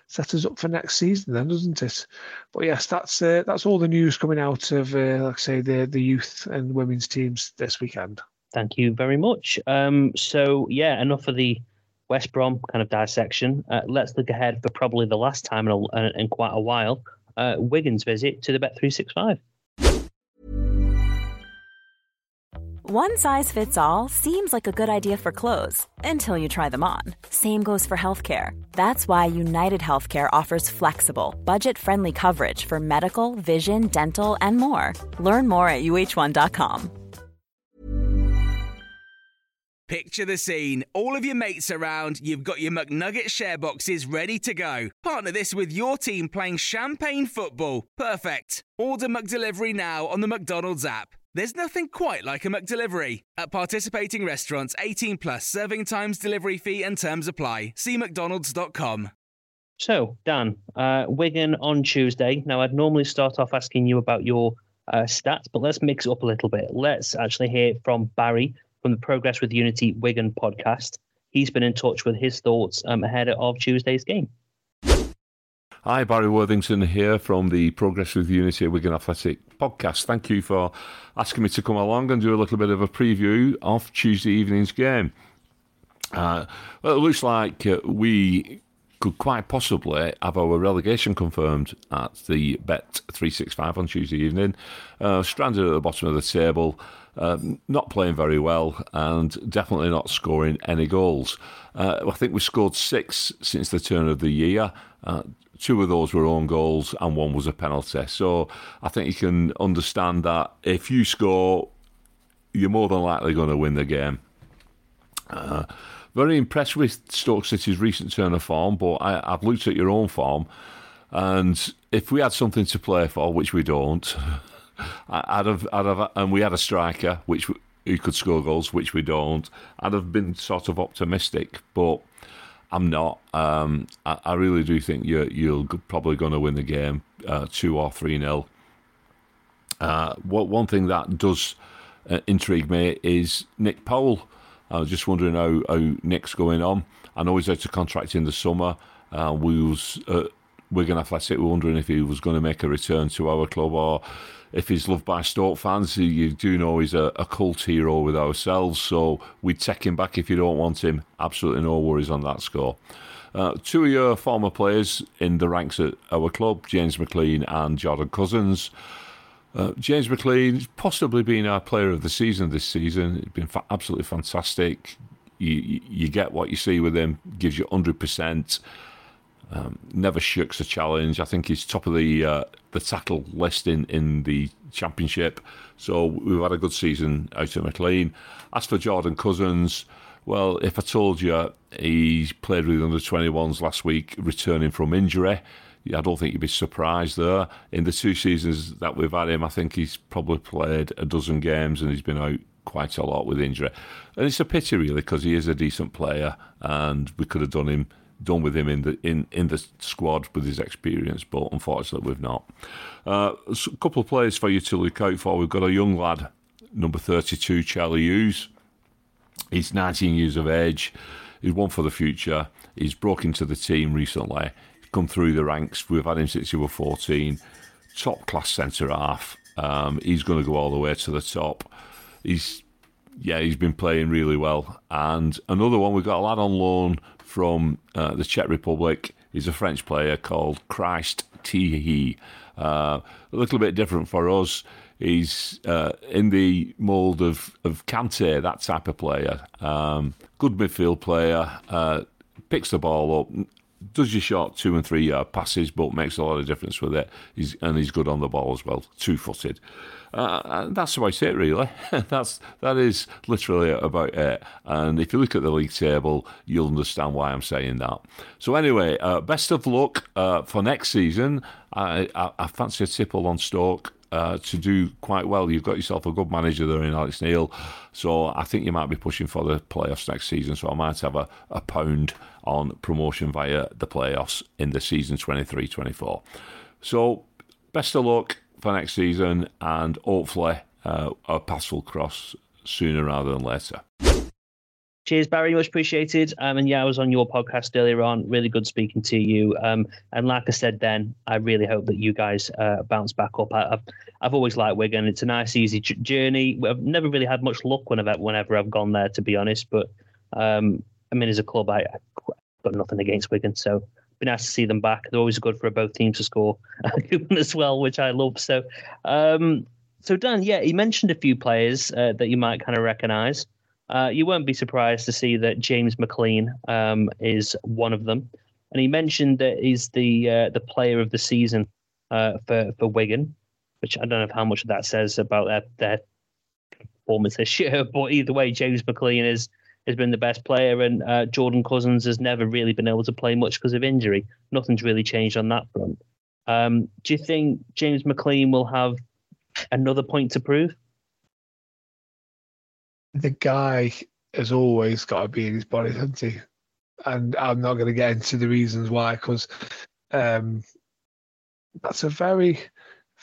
B: set us up for next season, then, doesn't it? But yes, that's uh, that's all the news coming out of, uh, like I say, the the youth and women's teams this weekend.
A: Thank you very much. Um, so yeah, enough of the West Brom kind of dissection. Uh, let's look ahead for probably the last time in, a, in quite a while. Uh, Wigan's visit to the Bet three six five.
D: One size fits all seems like a good idea for clothes until you try them on. Same goes for healthcare. That's why United Healthcare offers flexible, budget friendly coverage for medical, vision, dental, and more. Learn more at uh1.com.
E: Picture the scene. All of your mates around, you've got your McNugget share boxes ready to go. Partner this with your team playing champagne football. Perfect. Order McDelivery now on the McDonald's app. There's nothing quite like a McDelivery. At participating restaurants, 18 plus serving times, delivery fee, and terms apply. See McDonald's.com.
A: So, Dan, uh, Wigan on Tuesday. Now, I'd normally start off asking you about your uh, stats, but let's mix it up a little bit. Let's actually hear from Barry from the Progress with Unity Wigan podcast. He's been in touch with his thoughts um, ahead of Tuesday's game.
F: Hi, Barry Worthington here from the Progress with Unity Wigan Athletic podcast. Thank you for asking me to come along and do a little bit of a preview of Tuesday evening's game. Uh, well, it looks like uh, we could quite possibly have our relegation confirmed at the Bet 365 on Tuesday evening. Uh, stranded at the bottom of the table, uh, not playing very well, and definitely not scoring any goals. Uh, I think we scored six since the turn of the year. Uh, two of those were own goals and one was a penalty. So I think you can understand that if you score, you're more than likely going to win the game. Uh, very impressed with Stoke City's recent turn of form, but I, have looked at your own form, and if we had something to play for, which we don't, I'd have, I'd have, and we had a striker which who could score goals, which we don't, I'd have been sort of optimistic, but I'm not. Um, I, I, really do think you're you're probably going to win the game, uh, two or three nil. Uh, what one thing that does uh, intrigue me is Nick Powell. I was just wondering how, how Nick's going on. I know he's out of contract in the summer. Uh, we was uh, Wigan Athletic. We're wondering if he was going to make a return to our club or if he's loved by Stoke fans, you do know he's a, a, cult hero with ourselves. So we'd take him back if you don't want him. Absolutely no worries on that score. Uh, two of your former players in the ranks at our club, James McLean and Jordan Cousins. Uh, James has possibly been our player of the season this season. He's been fa- absolutely fantastic. you, you get what you see with him, gives you 100%. Um, never shirks a challenge. I think he's top of the uh, the tackle list in, in the championship. So we've had a good season out of McLean. As for Jordan Cousins, well, if I told you he played with the under 21s last week, returning from injury, I don't think you'd be surprised there. In the two seasons that we've had him, I think he's probably played a dozen games and he's been out quite a lot with injury. And it's a pity, really, because he is a decent player and we could have done him done with him in the in, in the squad with his experience, but unfortunately we've not. Uh, a couple of players for you to look out for. We've got a young lad, number 32, Charlie Hughes. He's 19 years of age. He's one for the future. He's broke into the team recently. He's come through the ranks. We've had him since he was 14. Top class centre half. Um, he's going to go all the way to the top. He's yeah, he's been playing really well. And another one, we've got a lad on loan from uh, the Czech Republic. He's a French player called Christ Tiéhi. Uh, a little bit different for us. He's uh, in the mould of, of Kante, that type of player. Um, good midfield player, uh, picks the ball up, does your short two and three yard passes, but makes a lot of difference with it. He's, and he's good on the ball as well, two footed. Uh, that's how I say it, really. that's that is literally about it. And if you look at the league table, you'll understand why I'm saying that. So anyway, uh, best of luck uh, for next season. I, I, I fancy a tipple on Stoke. Uh, to do quite well. You've got yourself a good manager there in Alex Neil, so I think you might be pushing for the playoffs next season. So I might have a, a pound on promotion via the playoffs in the season 23 24. So best of luck for next season, and hopefully uh, our paths will cross sooner rather than later.
A: Cheers, Barry. Much appreciated. Um, and yeah, I was on your podcast earlier on. Really good speaking to you. Um, and like I said then, I really hope that you guys uh, bounce back up. I, have I've always liked Wigan. It's a nice, easy journey. I've never really had much luck whenever whenever I've gone there, to be honest. But um, I mean, as a club, I, I've got nothing against Wigan, so be nice to see them back. They're always good for both teams to score as well, which I love. So, um, so Dan, yeah, he mentioned a few players uh, that you might kind of recognise. Uh, you won't be surprised to see that James McLean um, is one of them, and he mentioned that he's the uh, the player of the season uh, for for Wigan, which I don't know how much of that says about their their performance this year. But either way, James McLean is has been the best player, and uh, Jordan Cousins has never really been able to play much because of injury. Nothing's really changed on that front. Um, do you think James McLean will have another point to prove?
B: The guy has always got to be in his body, hasn't he? And I'm not going to get into the reasons why, because um, that's a very,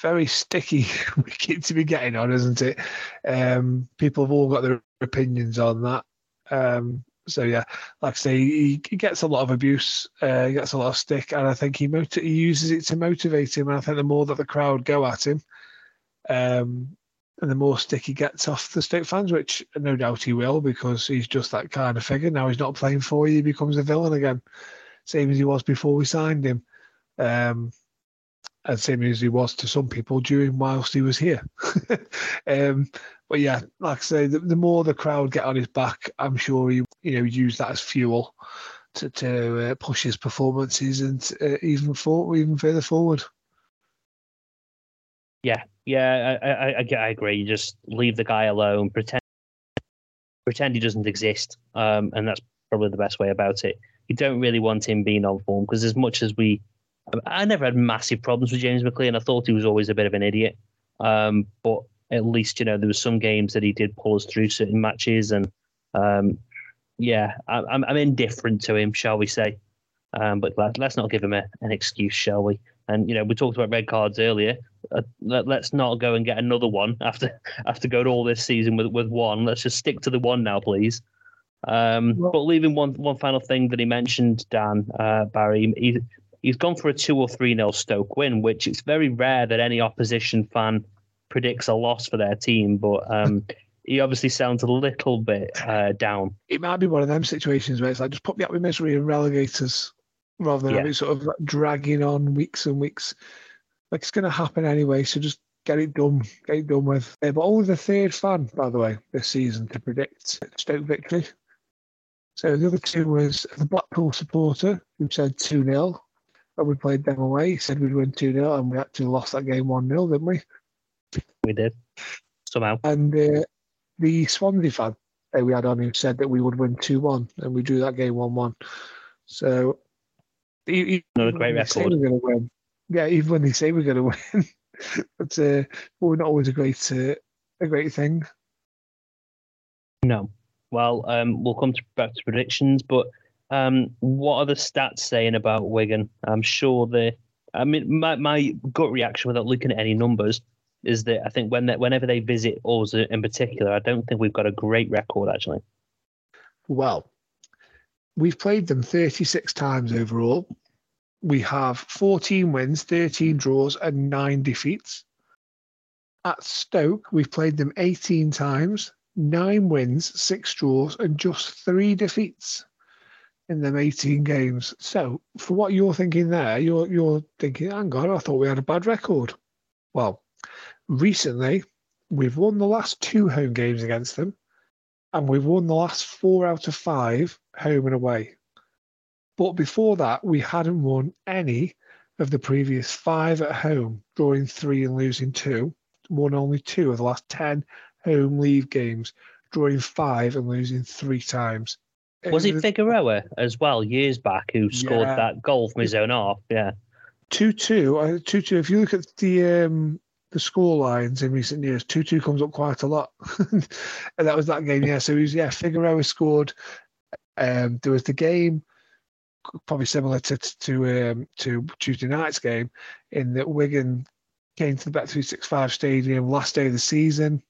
B: very sticky wicket to be getting on, isn't it? Um, people have all got their opinions on that. Um, so yeah, like I say, he, he gets a lot of abuse, uh, he gets a lot of stick, and I think he he uses it to motivate him. And I think the more that the crowd go at him, um, and the more stick he gets off the state fans, which no doubt he will, because he's just that kind of figure. Now he's not playing for you; he becomes a villain again, same as he was before we signed him. Um, and same as he was to some people during whilst he was here. um, but yeah, like I say, the, the, more the crowd get on his back, I'm sure he you know use that as fuel to to uh, push his performances and uh, even for even further forward.
A: Yeah, yeah, I, I, I, I agree. You just leave the guy alone, pretend pretend he doesn't exist, um, and that's probably the best way about it. You don't really want him being on form because as much as we I never had massive problems with James McLean. I thought he was always a bit of an idiot. Um, but at least, you know, there was some games that he did pull us through certain matches. And um, yeah, I, I'm, I'm indifferent to him, shall we say. Um, but let, us not give him a, an excuse, shall we? And, you know, we talked about red cards earlier. Uh, let, us not go and get another one after after going all this season with, with one. Let's just stick to the one now, please. Um, well, but leaving one one final thing that he mentioned, Dan uh, Barry, he, he's gone for a two or three nil Stoke win, which it's very rare that any opposition fan predicts a loss for their team. But um, he obviously sounds a little bit uh, down.
B: It might be one of them situations where it's like just put me up with misery and relegators rather than yeah. having sort of like dragging on weeks and weeks. Like it's going to happen anyway, so just get it done, get it done with. Uh, but only the third fan, by the way, this season to predict Stoke victory. So the other two was the Blackpool supporter who said 2 0. When we played them away, he said we'd win 2 0, and we actually lost that game 1 0, didn't we?
A: We did. Somehow.
B: And uh, the Swansea fan that we had on who said that we would win 2 1, and we drew that game 1 1. So, e-
A: Not a great
B: when they say
A: record.
B: We're going to win. Yeah, even when they say we're going to win, but uh, we're not always a great, uh, a great thing.
A: No. Well, um, we'll come to, back to predictions, but um, what are the stats saying about Wigan? I'm sure the. I mean, my, my gut reaction without looking at any numbers is that I think when they, whenever they visit us in particular, I don't think we've got a great record actually.
B: Well, we've played them 36 times overall. We have 14 wins, 13 draws, and nine defeats. At Stoke, we've played them 18 times, nine wins, six draws, and just three defeats in them 18 games. So, for what you're thinking there, you're you're thinking, hang on, I thought we had a bad record. Well, recently, we've won the last two home games against them and we've won the last four out of five home and away. But before that, we hadn't won any of the previous five at home, drawing three and losing two. Won only two of the last 10 home league games, drawing five and losing three times.
A: Was it
B: was
A: Figueroa as well years back who scored
B: Yeah.
A: that goal from his own half? Yeah.
B: 2 2? uh, 2 2. If you look at the um, the score lines in recent years, 2 2 comes up quite a lot. and that was that game, yeah. So he was, yeah, Figueroa scored. Um, there was the game, probably similar to to um, to Tuesday night's game, in that Wigan came to the Bet three six five stadium last day of the season,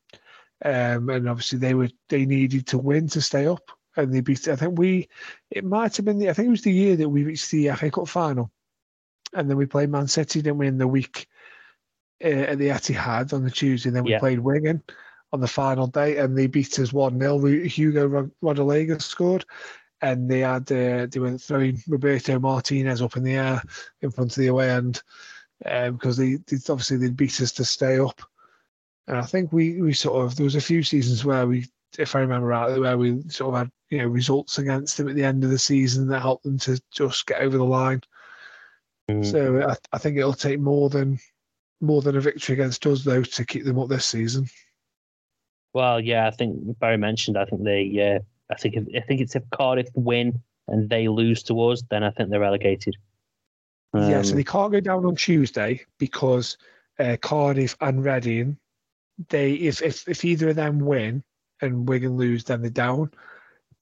B: um, and obviously they were they needed to win to stay up, and they beat. I think we, it might have been the I think it was the year that we reached the FA Cup final, and then we played Man City, didn't we, in the week uh, at the Etihad on the Tuesday, and then we
A: Yeah.
B: played Wigan on the final day, and they beat us one 0 Hugo Rod- Rodallega scored and they had uh, they were throwing Roberto Martinez up in the air in front of the away end um, because they, they obviously they beat us to stay up. And I think we we sort of there was a few seasons where we, if I remember rightly, where we sort of had you know results against them at the end of the season that helped them to just get over the line. So I, I think it'll take more than more than a victory against us though to keep them up this season.
A: Well, yeah, I think Barry mentioned. I think they. Uh, I think. If, I think it's if Cardiff win and they lose to us, then I think they're relegated.
B: yeah, so
A: Um,
B: they can't go down on Tuesday because uh, Cardiff and Reading, they if, if if either of them win and Wigan lose, then they're down.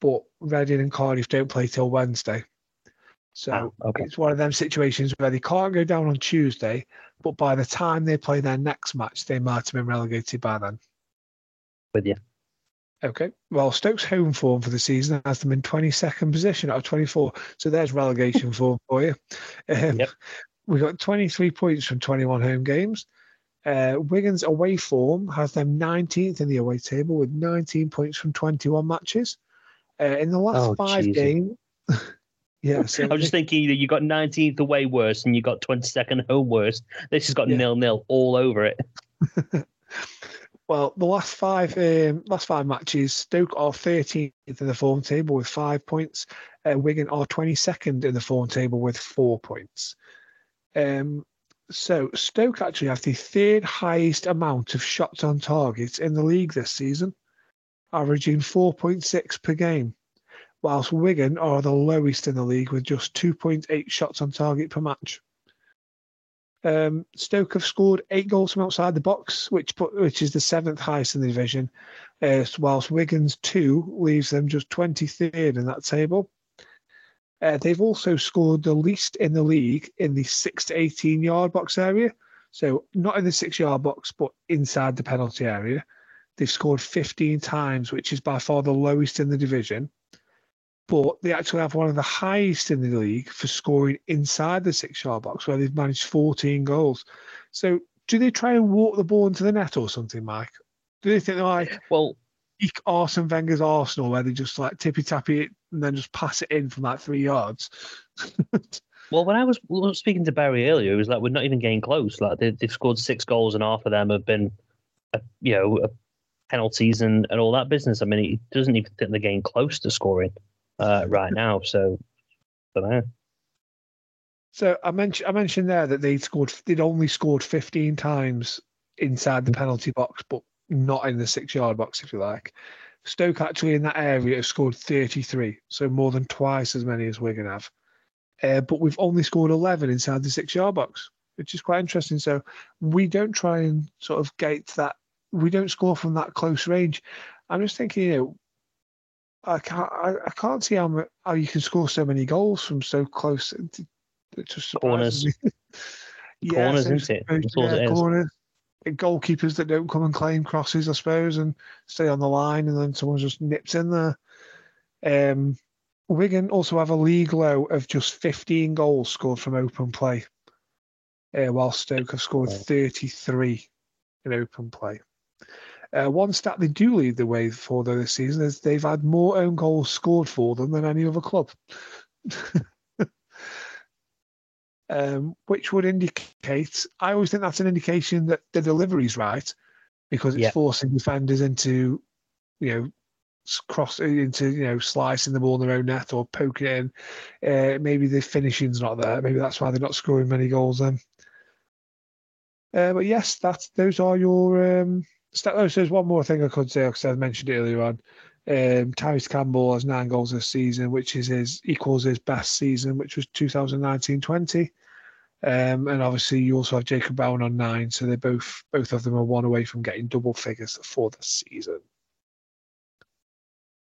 B: But Reading and Cardiff don't play till Wednesday. So
A: Ah, okay.
B: it's one of them situations where they can't go down on Tuesday, but by the time they play their next match, they might have been relegated by then.
A: with you.
B: Okay. Well, Stokes' home form for the season has them in 22nd position out of 24. So there's relegation form for you. Um,
A: Yep.
B: We got 23 points from 21 home games. Uh, Wigan's away form has them 19th in the away table with 19 points from 21 matches. Uh, in the last
A: Oh,
B: five games, yeah. So
A: I'm just thinking that you got 19th away worst and you got 22nd home worst. This has got
B: Yeah.
A: nil nil all over it.
B: Well, the last five um, last five matches, Stoke are 13th in the form table with five points. Uh, Wigan are 22nd in the form table with four points. Um, so Stoke actually have the third highest amount of shots on target in the league this season, averaging 4.6 per game, whilst Wigan are the lowest in the league with just 2.8 shots on target per match. Um, Stoke have scored eight goals from outside the box, which put, which is the seventh highest in the division, uh, whilst Wigan's two leaves them just 23rd in that table. Uh, they've also scored the least in the league in the six to 18 yard box area. So not in the six yard box, but inside the penalty area. They've scored 15 times, which is by far the lowest in the division. But they actually have one of the highest in the league for scoring inside the six yard box, where they've managed 14 goals. So do they try and walk the ball into the net or something, Mike? Do they think they're like
A: Well,
B: peak Arsene Wenger's Arsenal, where they just like tippy tappy it and then just pass it in from like three yards?
A: well, when I was was speaking to Barry earlier, it was like we're not even getting close. Like they, they've scored six goals and half of them have been, uh, you know, uh, penalties and, and all that business. I mean, he doesn't even think they're getting close to scoring. Uh, right now. So, I.
B: So I mentioned I mentioned there that they'd scored they'd only scored 15 times inside the penalty box, but not in the six yard box, if you like. Stoke actually in that area have scored 33, so more than twice as many as Wigan have. Uh, but we've only scored 11 inside the six yard box, which is quite interesting. So we don't try and sort of gate that. We don't score from that close range. I'm just thinking, you know, I can't, I, I can't see how, how you can score so many goals from so close. It just
A: corners.
B: yeah,
A: corners, isn't it?
B: yeah,
A: it is.
B: corners. Goalkeepers that don't come and claim crosses, I suppose, and stay on the line, and then someone just nips in there. Um, Wigan also have a league low of just 15 goals scored from open play, uh, while Stoke have scored 33 in open play. Uh, one stat they do lead the way for though this season is they've had more own goals scored for them than any other club, um, which would indicate. I always think that's an indication that the delivery's right because it's
A: Yeah.
B: forcing defenders into, you know, cross into you know slicing the ball in their own net or poking it in. Uh, maybe the finishing's not there. Maybe that's why they're not scoring many goals then. Uh, but yes, that's those are your um, Oh, there's one more thing I could say because I mentioned it earlier on. Um, Tyrese Campbell has nine goals this season, which is his equals his best season, which was 2019-20. Um, and obviously, you also have Jacob Brown on nine, so they both both of them are one away from getting double figures for the season.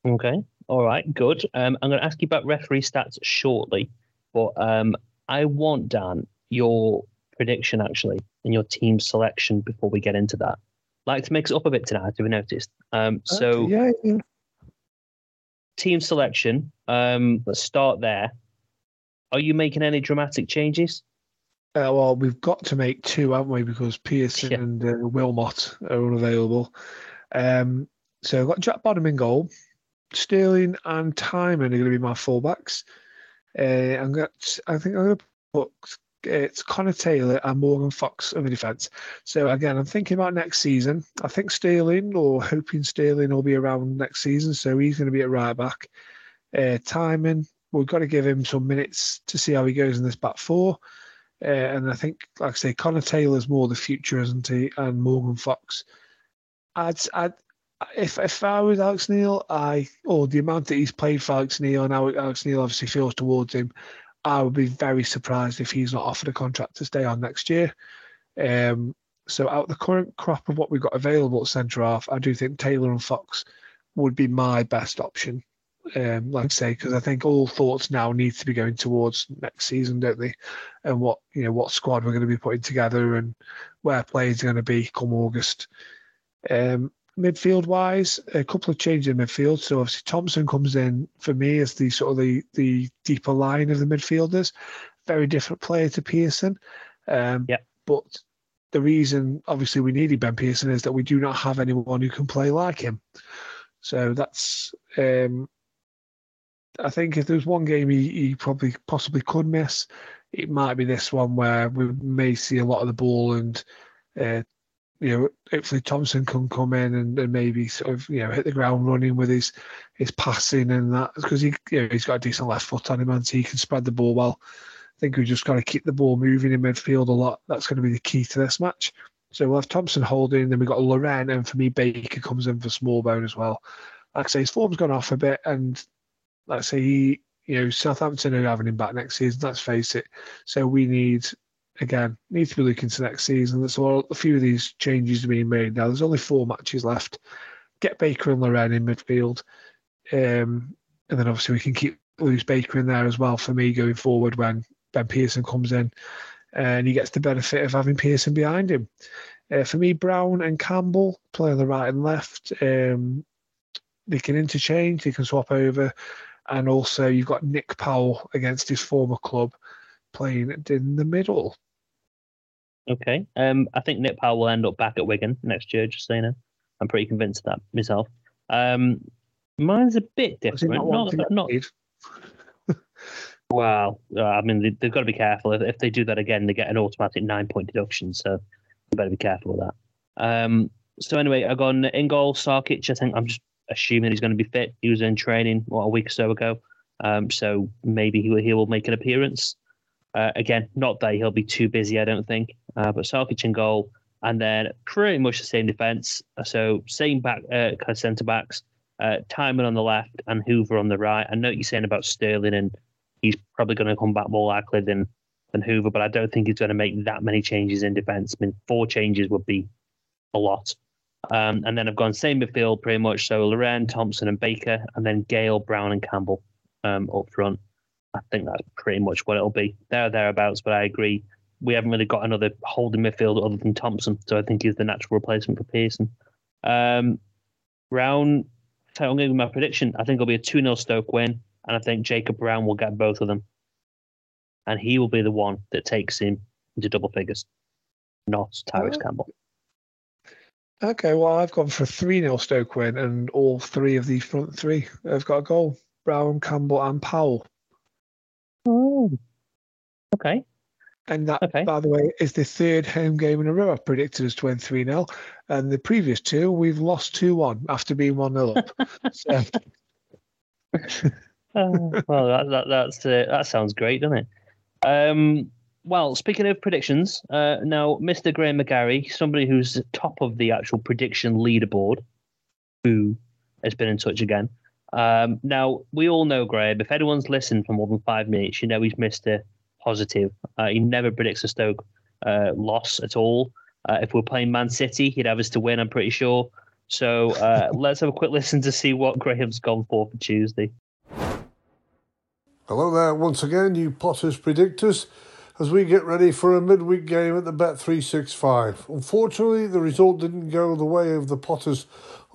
A: Okay. All right. Good. Um, I'm going to ask you about referee stats shortly, but um, I want Dan your prediction actually and your team selection before we get into that. Like to mix it up a bit tonight. Have you noticed? Um, so
B: Okay, yeah, yeah.
A: team selection. Um, let's start there. Are you making any dramatic changes?
B: Uh, well, we've got to make two, haven't we? Because Pearson
A: Yeah.
B: and uh, Wilmot are unavailable. Um, so I've got Jack Bonham in goal. Sterling and Tymon are going to be my fullbacks. Uh, I'm got, I think I'm going to put it's Connor Taylor and Morgan Fox in the defence. So again, I'm thinking about next season. I think Sterling, or hoping Sterling, will be around next season. So he's going to be at right back. Uh, Tymon, we've got to give him some minutes to see how he goes in this back four. Uh, and I think, like I say, Connor Taylor's more the future, isn't he? And Morgan Fox. I'd, I'd, if if I was Alex Neil, I or the amount that he's played for Alex Neil and how Alex Neil obviously feels towards him, I would be very surprised if he's not offered a contract to stay on next year. Um, so out the current crop of what we've got available at centre half, I do think Taylor and Fox would be my best option. Um, like I say, because I think all thoughts now need to be going towards next season, don't they? And what you know, what squad we're going to be putting together, and where players are going to be come August. Um, midfield wise, a couple of changes in midfield. So obviously Thompson comes in for me as the sort of the the deeper line of the midfielders. Very different player to Pearson. Um,
A: Yeah.
B: But the reason, obviously, we needed Ben Pearson is that we do not have anyone who can play like him. So that's. Um, I think if there's one game he, he probably possibly could miss, it might be this one where we may see a lot of the ball and uh, you know, hopefully Thompson can come in and, and maybe sort of, you know, hit the ground running with his his passing and that because he you know, he's got a decent left foot on him and so he can spread the ball well. I think we've just got to keep the ball moving in midfield a lot. That's going to be the key to this match. So we'll have Thompson holding, then we've got Laurent, and for me, Baker comes in for Smallbone as well. Like I say, his form's gone off a bit, and like I say, he, you know, Southampton are having him back next season, let's face it. So we need again, need to be looking to next season. That's all. A few of these changes being made now. There's only four matches left. Get Baker and Laurent in midfield, um, and then obviously we can keep Lewis Baker in there as well for me going forward when Ben Pearson comes in, and he gets the benefit of having Pearson behind him. Uh, for me, Brown and Campbell play on the right and left. Um, they can interchange. They can swap over, and also you've got Nick Powell against his former club playing in the middle.
A: Okay. Um, I think Nick Powell will end up back at Wigan next year. Just so you know, I'm pretty convinced of that myself. Um, mine's a bit different.
B: not
A: Not, not,
B: paid?
A: Well, uh, I mean, they, they've got to be careful. If, if they do that again, they get an automatic nine point deduction. So they better be careful with that. Um, so anyway, I've gone in goal, Sarkic. I think I'm just assuming he's going to be fit. He was in training what a week or so ago. Um, so maybe he will, he will make an appearance. Uh, again, not that he'll be too busy, I don't think. Uh, but Sarkic in goal, and then pretty much the same defence. So same back uh, centre backs. Uh, Tymon on the left and Hoever on the right. I know you're saying about Sterling, and he's probably going to come back more likely than than Hoever, but I don't think he's going to make that many changes in defence. I mean, four changes would be a lot. Um, and then I've gone same midfield pretty much. So Laurent, Thompson, and Baker, and then Gayle, Brown, and Campbell um, up front. I think that's pretty much what it'll be. There are thereabouts, but I agree. We haven't really got another holding midfield other than Thompson, so I think he's the natural replacement for Pearson. Um, round, so I'm going to give my prediction. I think it'll be a 2 0 Stoke win, and I think Jacob Brown will get both of them. And he will be the one that takes him into double figures, not Tyrese oh. Campbell.
B: Okay, well, I've gone for a 3 0 Stoke win, and all three of the front three have got a goal Brown, Campbell, and Powell.
A: Oh, okay.
B: And that, okay. by the way, is the third home game in a row I've predicted as to win 3 0. And the previous two, we've lost 2 1 after being 1 0 up. so.
A: oh, well, that, that, that's, uh, that sounds great, doesn't it? Um, well, speaking of predictions, uh, now Mr. Graham McGarry, somebody who's top of the actual prediction leaderboard, who has been in touch again. Um, now we all know Graham. If anyone's listened for more than five minutes, you know he's Mister Positive. Uh, he never predicts a Stoke uh, loss at all. Uh, if we're playing Man City, he'd have us to win. I'm pretty sure. So uh, let's have a quick listen to see what Graham's gone for for Tuesday.
G: Hello there once again, you Potters predictors as we get ready for a midweek game at the Bet365. Unfortunately, the result didn't go the way of the Potters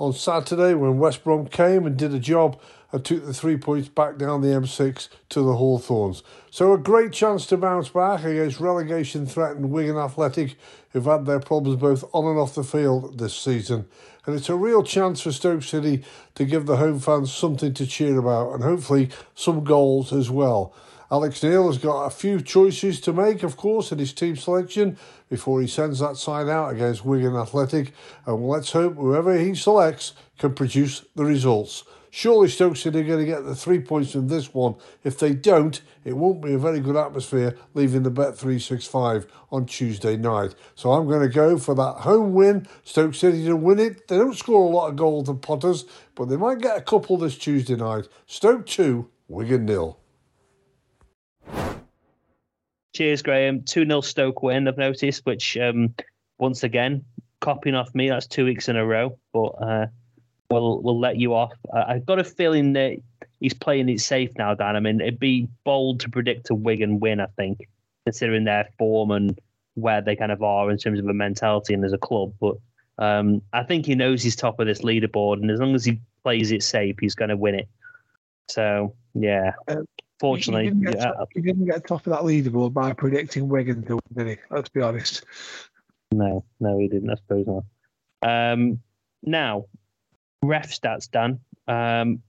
G: on Saturday when West Brom came and did a job and took the three points back down the M6 to the Hawthorns. So a great chance to bounce back against relegation threatened Wigan Athletic, who've had their problems both on and off the field this season. And it's a real chance for Stoke City to give the home fans something to cheer about and hopefully some goals as well. Alex Neil has got a few choices to make, of course, in his team selection before he sends that side out against Wigan Athletic. And let's hope whoever he selects can produce the results. Surely Stoke City are going to get the three points from this one. If they don't, it won't be a very good atmosphere leaving the Bet 365 on Tuesday night. So I'm going to go for that home win. Stoke City to win it. They don't score a lot of goals, the Potters, but they might get a couple this Tuesday night. Stoke 2, Wigan nil.
A: Cheers, Graham. 2 0 Stoke win, I've noticed, which um, once again, copying off me, that's two weeks in a row. But uh, we'll, we'll let you off. Uh, I've got a feeling that he's playing it safe now, Dan. I mean, it'd be bold to predict a Wigan win, I think, considering their form and where they kind of are in terms of a mentality and as a club. But um, I think he knows he's top of this leaderboard, and as long as he plays it safe, he's going to win it. So, yeah. Um, Fortunately, he didn't,
B: yeah. top, he didn't get top of that leaderboard by predicting Wigan to win, did he? Let's be honest.
A: No, no, he didn't. I suppose not. Um, now, ref stats, Dan. Um,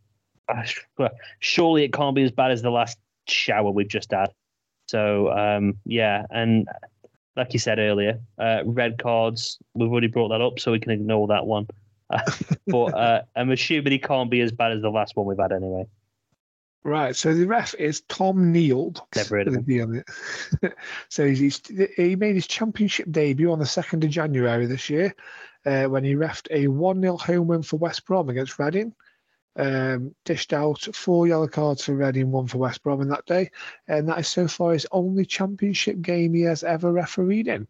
A: surely it can't be as bad as the last shower we've just had. So, um, yeah, and like you said earlier, uh, red cards. We've already brought that up, so we can ignore that one. but uh, I'm assuming he can't be as bad as the last one we've had anyway.
B: Right, so the ref is Tom Nield.
A: Never heard of him.
B: so he's, he made his championship debut on the 2nd of January this year uh, when he refed a 1 0 home win for West Brom against Reading. Um, dished out four yellow cards for Reading, one for West Brom in that day. And that is so far his only championship game he has ever refereed in.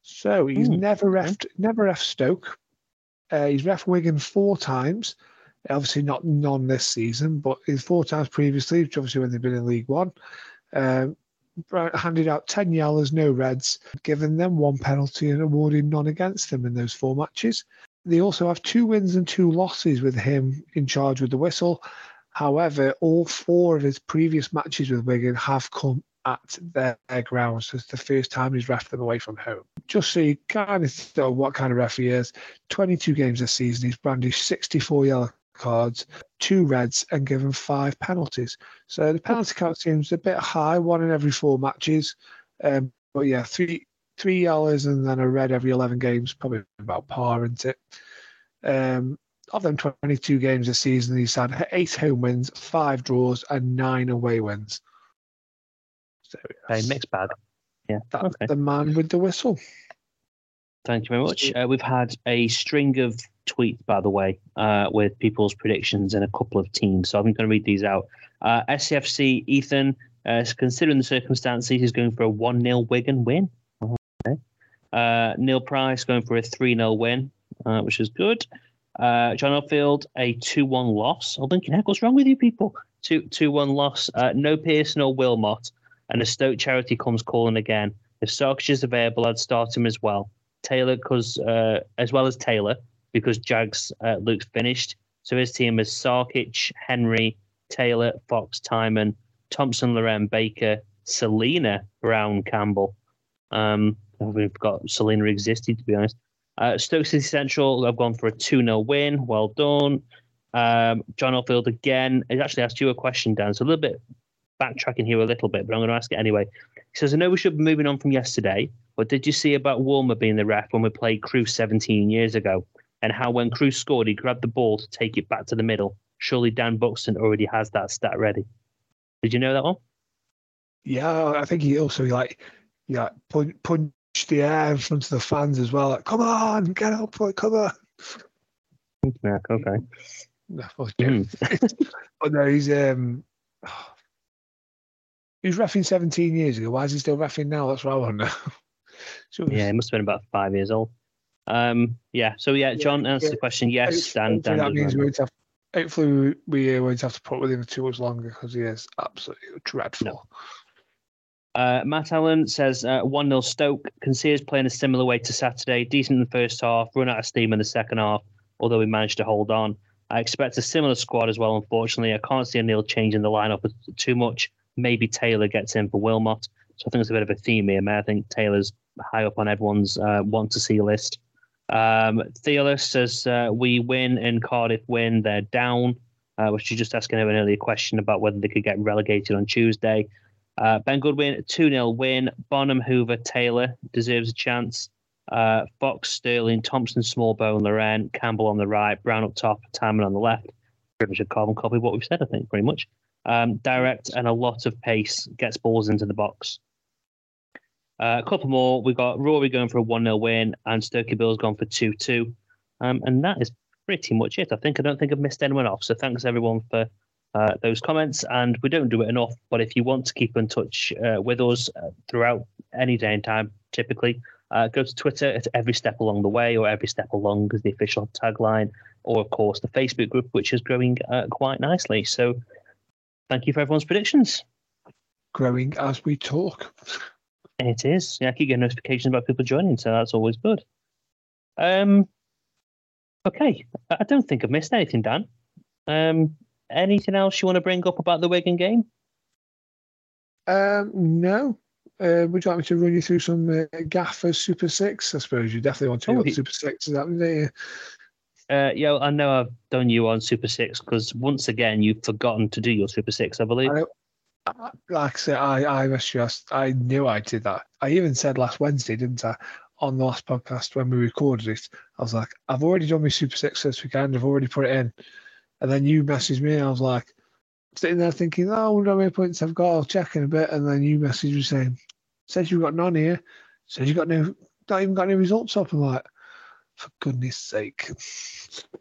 B: So he's Ooh. never refed, never ref Stoke. Uh, he's ref Wigan four times Obviously, not none this season, but in four times previously, which obviously when they've been in League One. Um, handed out 10 yellows, no reds, given them one penalty and awarded none against them in those four matches. They also have two wins and two losses with him in charge with the whistle. However, all four of his previous matches with Wigan have come at their, their grounds. So it's the first time he's ref them away from home. Just so you kind of know what kind of ref he is. 22 games this season, he's brandished 64 yellow cards, two reds, and given five penalties. So the penalty count seems a bit high, one in every four matches. Um, but yeah, three three yellows and then a red every eleven games, probably about par, isn't it? Um, of them 22 games this season, he's had eight home wins, five draws, and nine away wins. So
A: Okay, mixed bag. Yeah.
B: that's
A: okay.
B: the man with the whistle.
A: Thank you very much. Uh, we've had a string of tweets, by the way, uh, with people's predictions in a couple of teams. So I'm going to read these out. Uh, SCFC Ethan, uh, considering the circumstances, he's going for a 1 0 Wigan win. Okay. Uh, Neil Price going for a 3 0 win, uh, which is good. Uh, John Upfield, a 2 1 loss. Oh, Lincoln Heck, what's wrong with you people? 2 2 1 loss. Uh, no Pearson or Wilmot. And the Stoke charity comes calling again. If Sarkic is available, I'd start him as well. Taylor, because uh, as well as Taylor, because Jags uh, looks finished. So his team is Sarkic, Henry, Taylor, Fox, Tymon, Thompson, Laurent, Baker, Selena, Brown, Campbell. Um, we've got Selena existing, to be honest. Uh, Stoke City Central, I've gone for a 2 0 win. Well done. Um, John Oldfield again. He actually asked you a question, Dan. So a little bit backtracking here a little bit, but I'm going to ask it anyway. He says, I know we should be moving on from yesterday, but did you see about Walmer being the ref when we played Crewe 17 years ago? And how when Crewe scored, he grabbed the ball to take it back to the middle? Surely Dan Buxton already has that stat ready. Did you know that one?
B: Yeah, I think he also like yeah punch, punch the air in front of the fans as well. Like, come on, get up, come on.
A: Yeah, okay.
B: No,
A: Hmm.
B: but no, he's um, he was refing 17 years ago. Why is he still refing now? That's what I want to know. So
A: Yeah, he must have been about five years old. Um, yeah, so yeah, John answered the question. Yes, Dan. Dan
B: that means we won't have. Hopefully, we uh, won't have to put with him too much longer because he is absolutely dreadful.
A: Uh, Matt Allen says uh, 1 0 Stoke. Can see us playing a similar way to Saturday. Decent in the first half, run out of steam in the second half, although we managed to hold on. I expect a similar squad as well, unfortunately. I can't see a Neil changing the lineup too much. Maybe Taylor gets in for Wilmot. So I think it's a bit of a theme here. I think Taylor's high up on everyone's uh, want to see list. Um, Theolus says uh, we win and Cardiff win. They're down, uh, which you just asking an earlier question about whether they could get relegated on Tuesday. Uh, ben Goodwin, 2 0 win. Bonham, Hoever, Taylor deserves a chance. Uh, Fox, Sterling, Thompson, Smallbone, Laurent, Campbell on the right, Brown up top, Tymon on the left. Pretty much a carbon copy of what we've said, I think, pretty much. Um, direct and a lot of pace, gets balls into the box. Uh, a couple more. We've got Rory going for a 1 0 win, and Stokey Bill's gone for 2 2. Um, and that is pretty much it. I think I don't think I've missed anyone off. So thanks everyone for uh, those comments. And we don't do it enough, but if you want to keep in touch uh, with us uh, throughout any day and time, typically, uh, go to Twitter at every step along the way, or every step along is the official tagline, or of course the Facebook group, which is growing uh, quite nicely. So thank you for everyone's predictions.
B: Growing as we talk.
A: It is. Yeah, I keep getting notifications about people joining, so that's always good. Um, okay, I don't think I've missed anything, Dan. Um, anything else you want to bring up about the Wigan game?
B: Um, no. Uh, would you like me to run you through some uh, Gaffer Super Six? I suppose you definitely want to
A: Oh,
B: what
A: he-
B: Super Six is you?
A: Uh, yeah, I know I've done you on Super Six because once again you've forgotten to do your Super Six, I believe.
B: I. Like I said, I, I was just, I knew I did that. I even said last Wednesday, didn't I, on the last podcast when we recorded it? I was like, I've already done my Super Six this weekend. I've already put it in. And then you messaged me. I was like, sitting there thinking, oh, I wonder how many points I've got. I'll check in a bit. And then you messaged me saying, says you've got none here. Says you've got no, not even got any results up. I'm like, for goodness sake.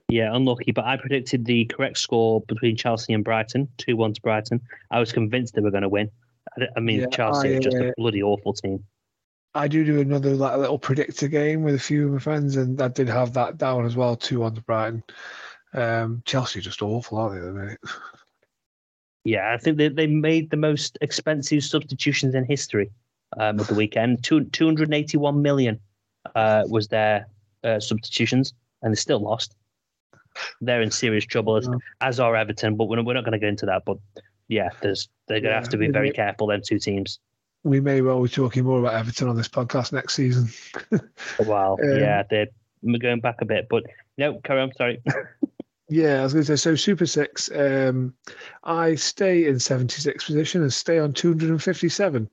A: Yeah, unlucky, but I predicted the correct score between Chelsea and Brighton, two one to Brighton. I was convinced they were going to win. I, I mean,
B: Yeah,
A: Chelsea
B: I,
A: are just
B: uh,
A: a bloody awful team.
B: I do do another like little predictor game with a few of my friends, and I did have that down as well, two on to Brighton. Um, Chelsea are just awful, aren't they? At the minute?
A: Yeah, I think they, they made the most expensive substitutions in history um, of the weekend. Two, 281 million uh, was their uh, substitutions, and they still lost. They're in serious trouble, as, as are Everton, but we're not, we're not going to get into that. But yeah, there's they're going to
B: Yeah,
A: have to be very
B: may-
A: careful, them two teams.
B: We may well be talking more about Everton on this podcast next season.
A: Wow,
B: Um,
A: yeah, they're we're going back a bit, but no, carry on. Sorry.
B: Yeah, I was going to say so. Super Six. Um, I stay in seventy six position and stay on two hundred and fifty seven.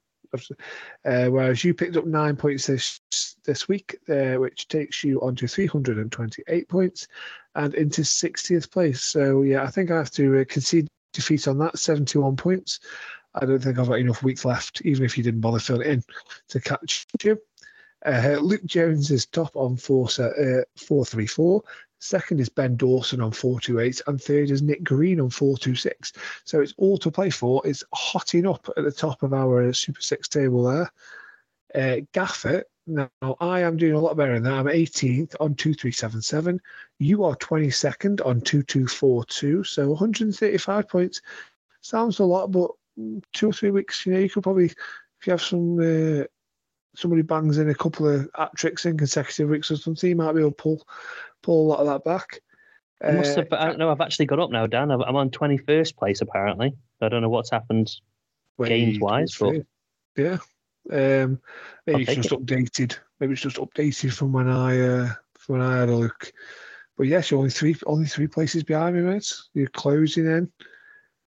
B: Uh, whereas you picked up nine points this this week, uh, which takes you on to 328 points. and into 60th place. So, yeah, I think I have to uh, concede defeat on that, 71 points. I don't think I've got enough weeks left, even if you didn't bother filling in, to catch you. Uh, Luke Jones is top on four, uh, 434. Second is Ben Dawson on 428. And third is Nick Green on 426. So it's all to play for. It's hotting up at the top of our Super Six table there. Uh, now I am doing a lot better than that. I'm 18th on 2377. You are 22nd on 2242. So 135 points. Sounds a lot, but two or three weeks, you know, you could probably, if you have some uh, somebody bangs in a couple of hat tricks in consecutive weeks or something, you might be able to pull pull a lot of that back.
A: I must have, I don't know. I've actually got up now, Dan. I'm on 21st place apparently. I don't know what's happened games wise, but
B: yeah, um, maybe it's just it. updated. Maybe it's just updated from when I uh, from when I had a look. But yes, you're only three only three places behind me, mates. You're closing in.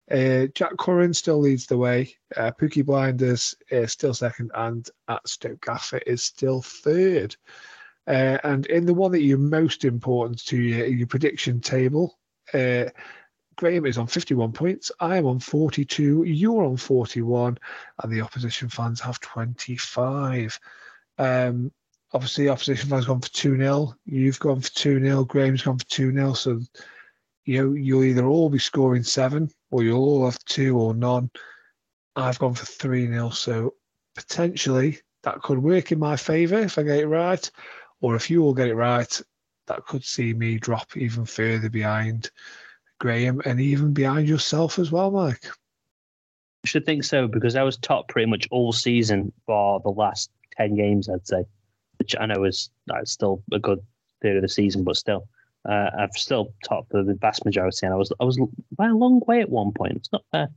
B: Uh, Jack Curran still leads the way. Uh, Pookie Blinders is still second, and at Stoke Gaffett is still third. Uh, and in the one that you're most important to your, your prediction table, uh, Graham is on 51 points. I am on 42. You're on 41, and the opposition fans have 25. Um, obviously, opposition fans gone for 2 0. You've gone for 2 0. Graham's gone for 2 0. So you know, you'll either all be scoring seven or you'll all have two or none. I've gone for 3 0. So potentially that could work in my favour if I get it right. Or if you all get it right, that could see me drop even further behind Graham and even behind yourself as well, Mike.
A: I should think so because I was top pretty much all season for the last 10 games, I'd say, which I know is that's still a good third of the season, but still. Uh, I've still topped the vast majority, and I was I was by a long way at one point. It's not fair.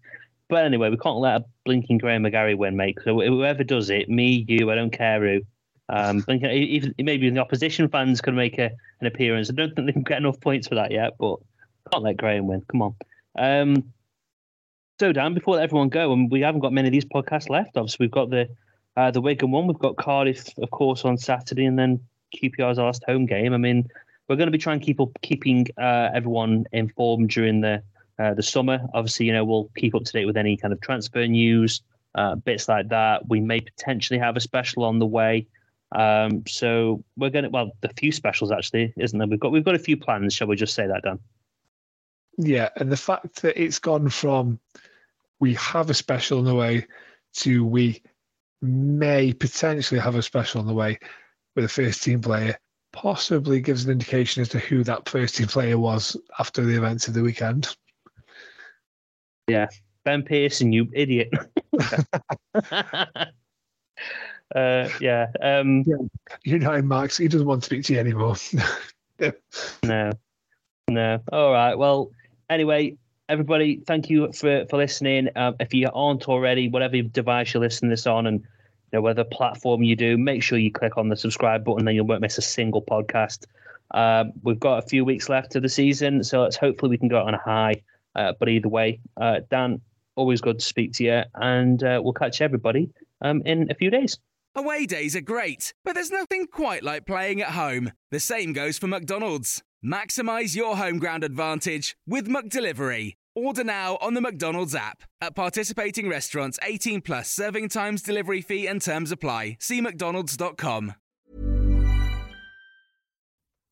A: But anyway, we can't let a blinking Graham McGarry win, mate. So whoever does it, me, you, I don't care who. Um, even maybe the opposition fans could make a, an appearance. I don't think they can get enough points for that yet, but can't let Graham win. Come on. Um, so Dan, before everyone go, and we haven't got many of these podcasts left. Obviously, we've got the uh, the Wigan one. We've got Cardiff, of course, on Saturday, and then QPR's last home game. I mean, we're going to be trying to keep up, keeping uh, everyone informed during the uh, the summer. Obviously, you know we'll keep up to date with any kind of transfer news, uh, bits like that. We may potentially have a special on the way. Um, so we're going to well, the few specials actually, isn't there? We've got we've got a few plans. Shall we just say that, Dan?
B: Yeah, and the fact that it's gone from we have a special on the way to we may potentially have a special on the way with a first team player possibly gives an indication as to who that first team player was after the events of the weekend.
A: Yeah, Ben Pearson, you idiot. uh, yeah. Um, yeah.
B: You know, Max, he doesn't want to speak to you anymore.
A: no, no. All right. Well, anyway, everybody, thank you for for listening. Um, if you aren't already, whatever device you listen to this on, and you know, whatever platform you do, make sure you click on the subscribe button, then you won't miss a single podcast. Um, we've got a few weeks left of the season, so let's hopefully we can go on a high. Uh, but either way, uh, Dan, always good to speak to you, and uh, we'll catch everybody um, in a few days.
E: Away days are great, but there's nothing quite like playing at home. The same goes for McDonald's. Maximize your home ground advantage with McDelivery. Order now on the McDonald's app. At participating restaurants, 18 plus serving times, delivery fee, and terms apply. See McDonald's.com.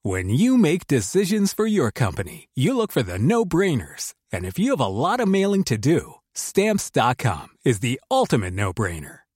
H: When you make decisions for your company, you look for the no brainers. And if you have a lot of mailing to do, stamps.com is the ultimate no brainer.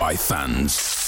I: by fans.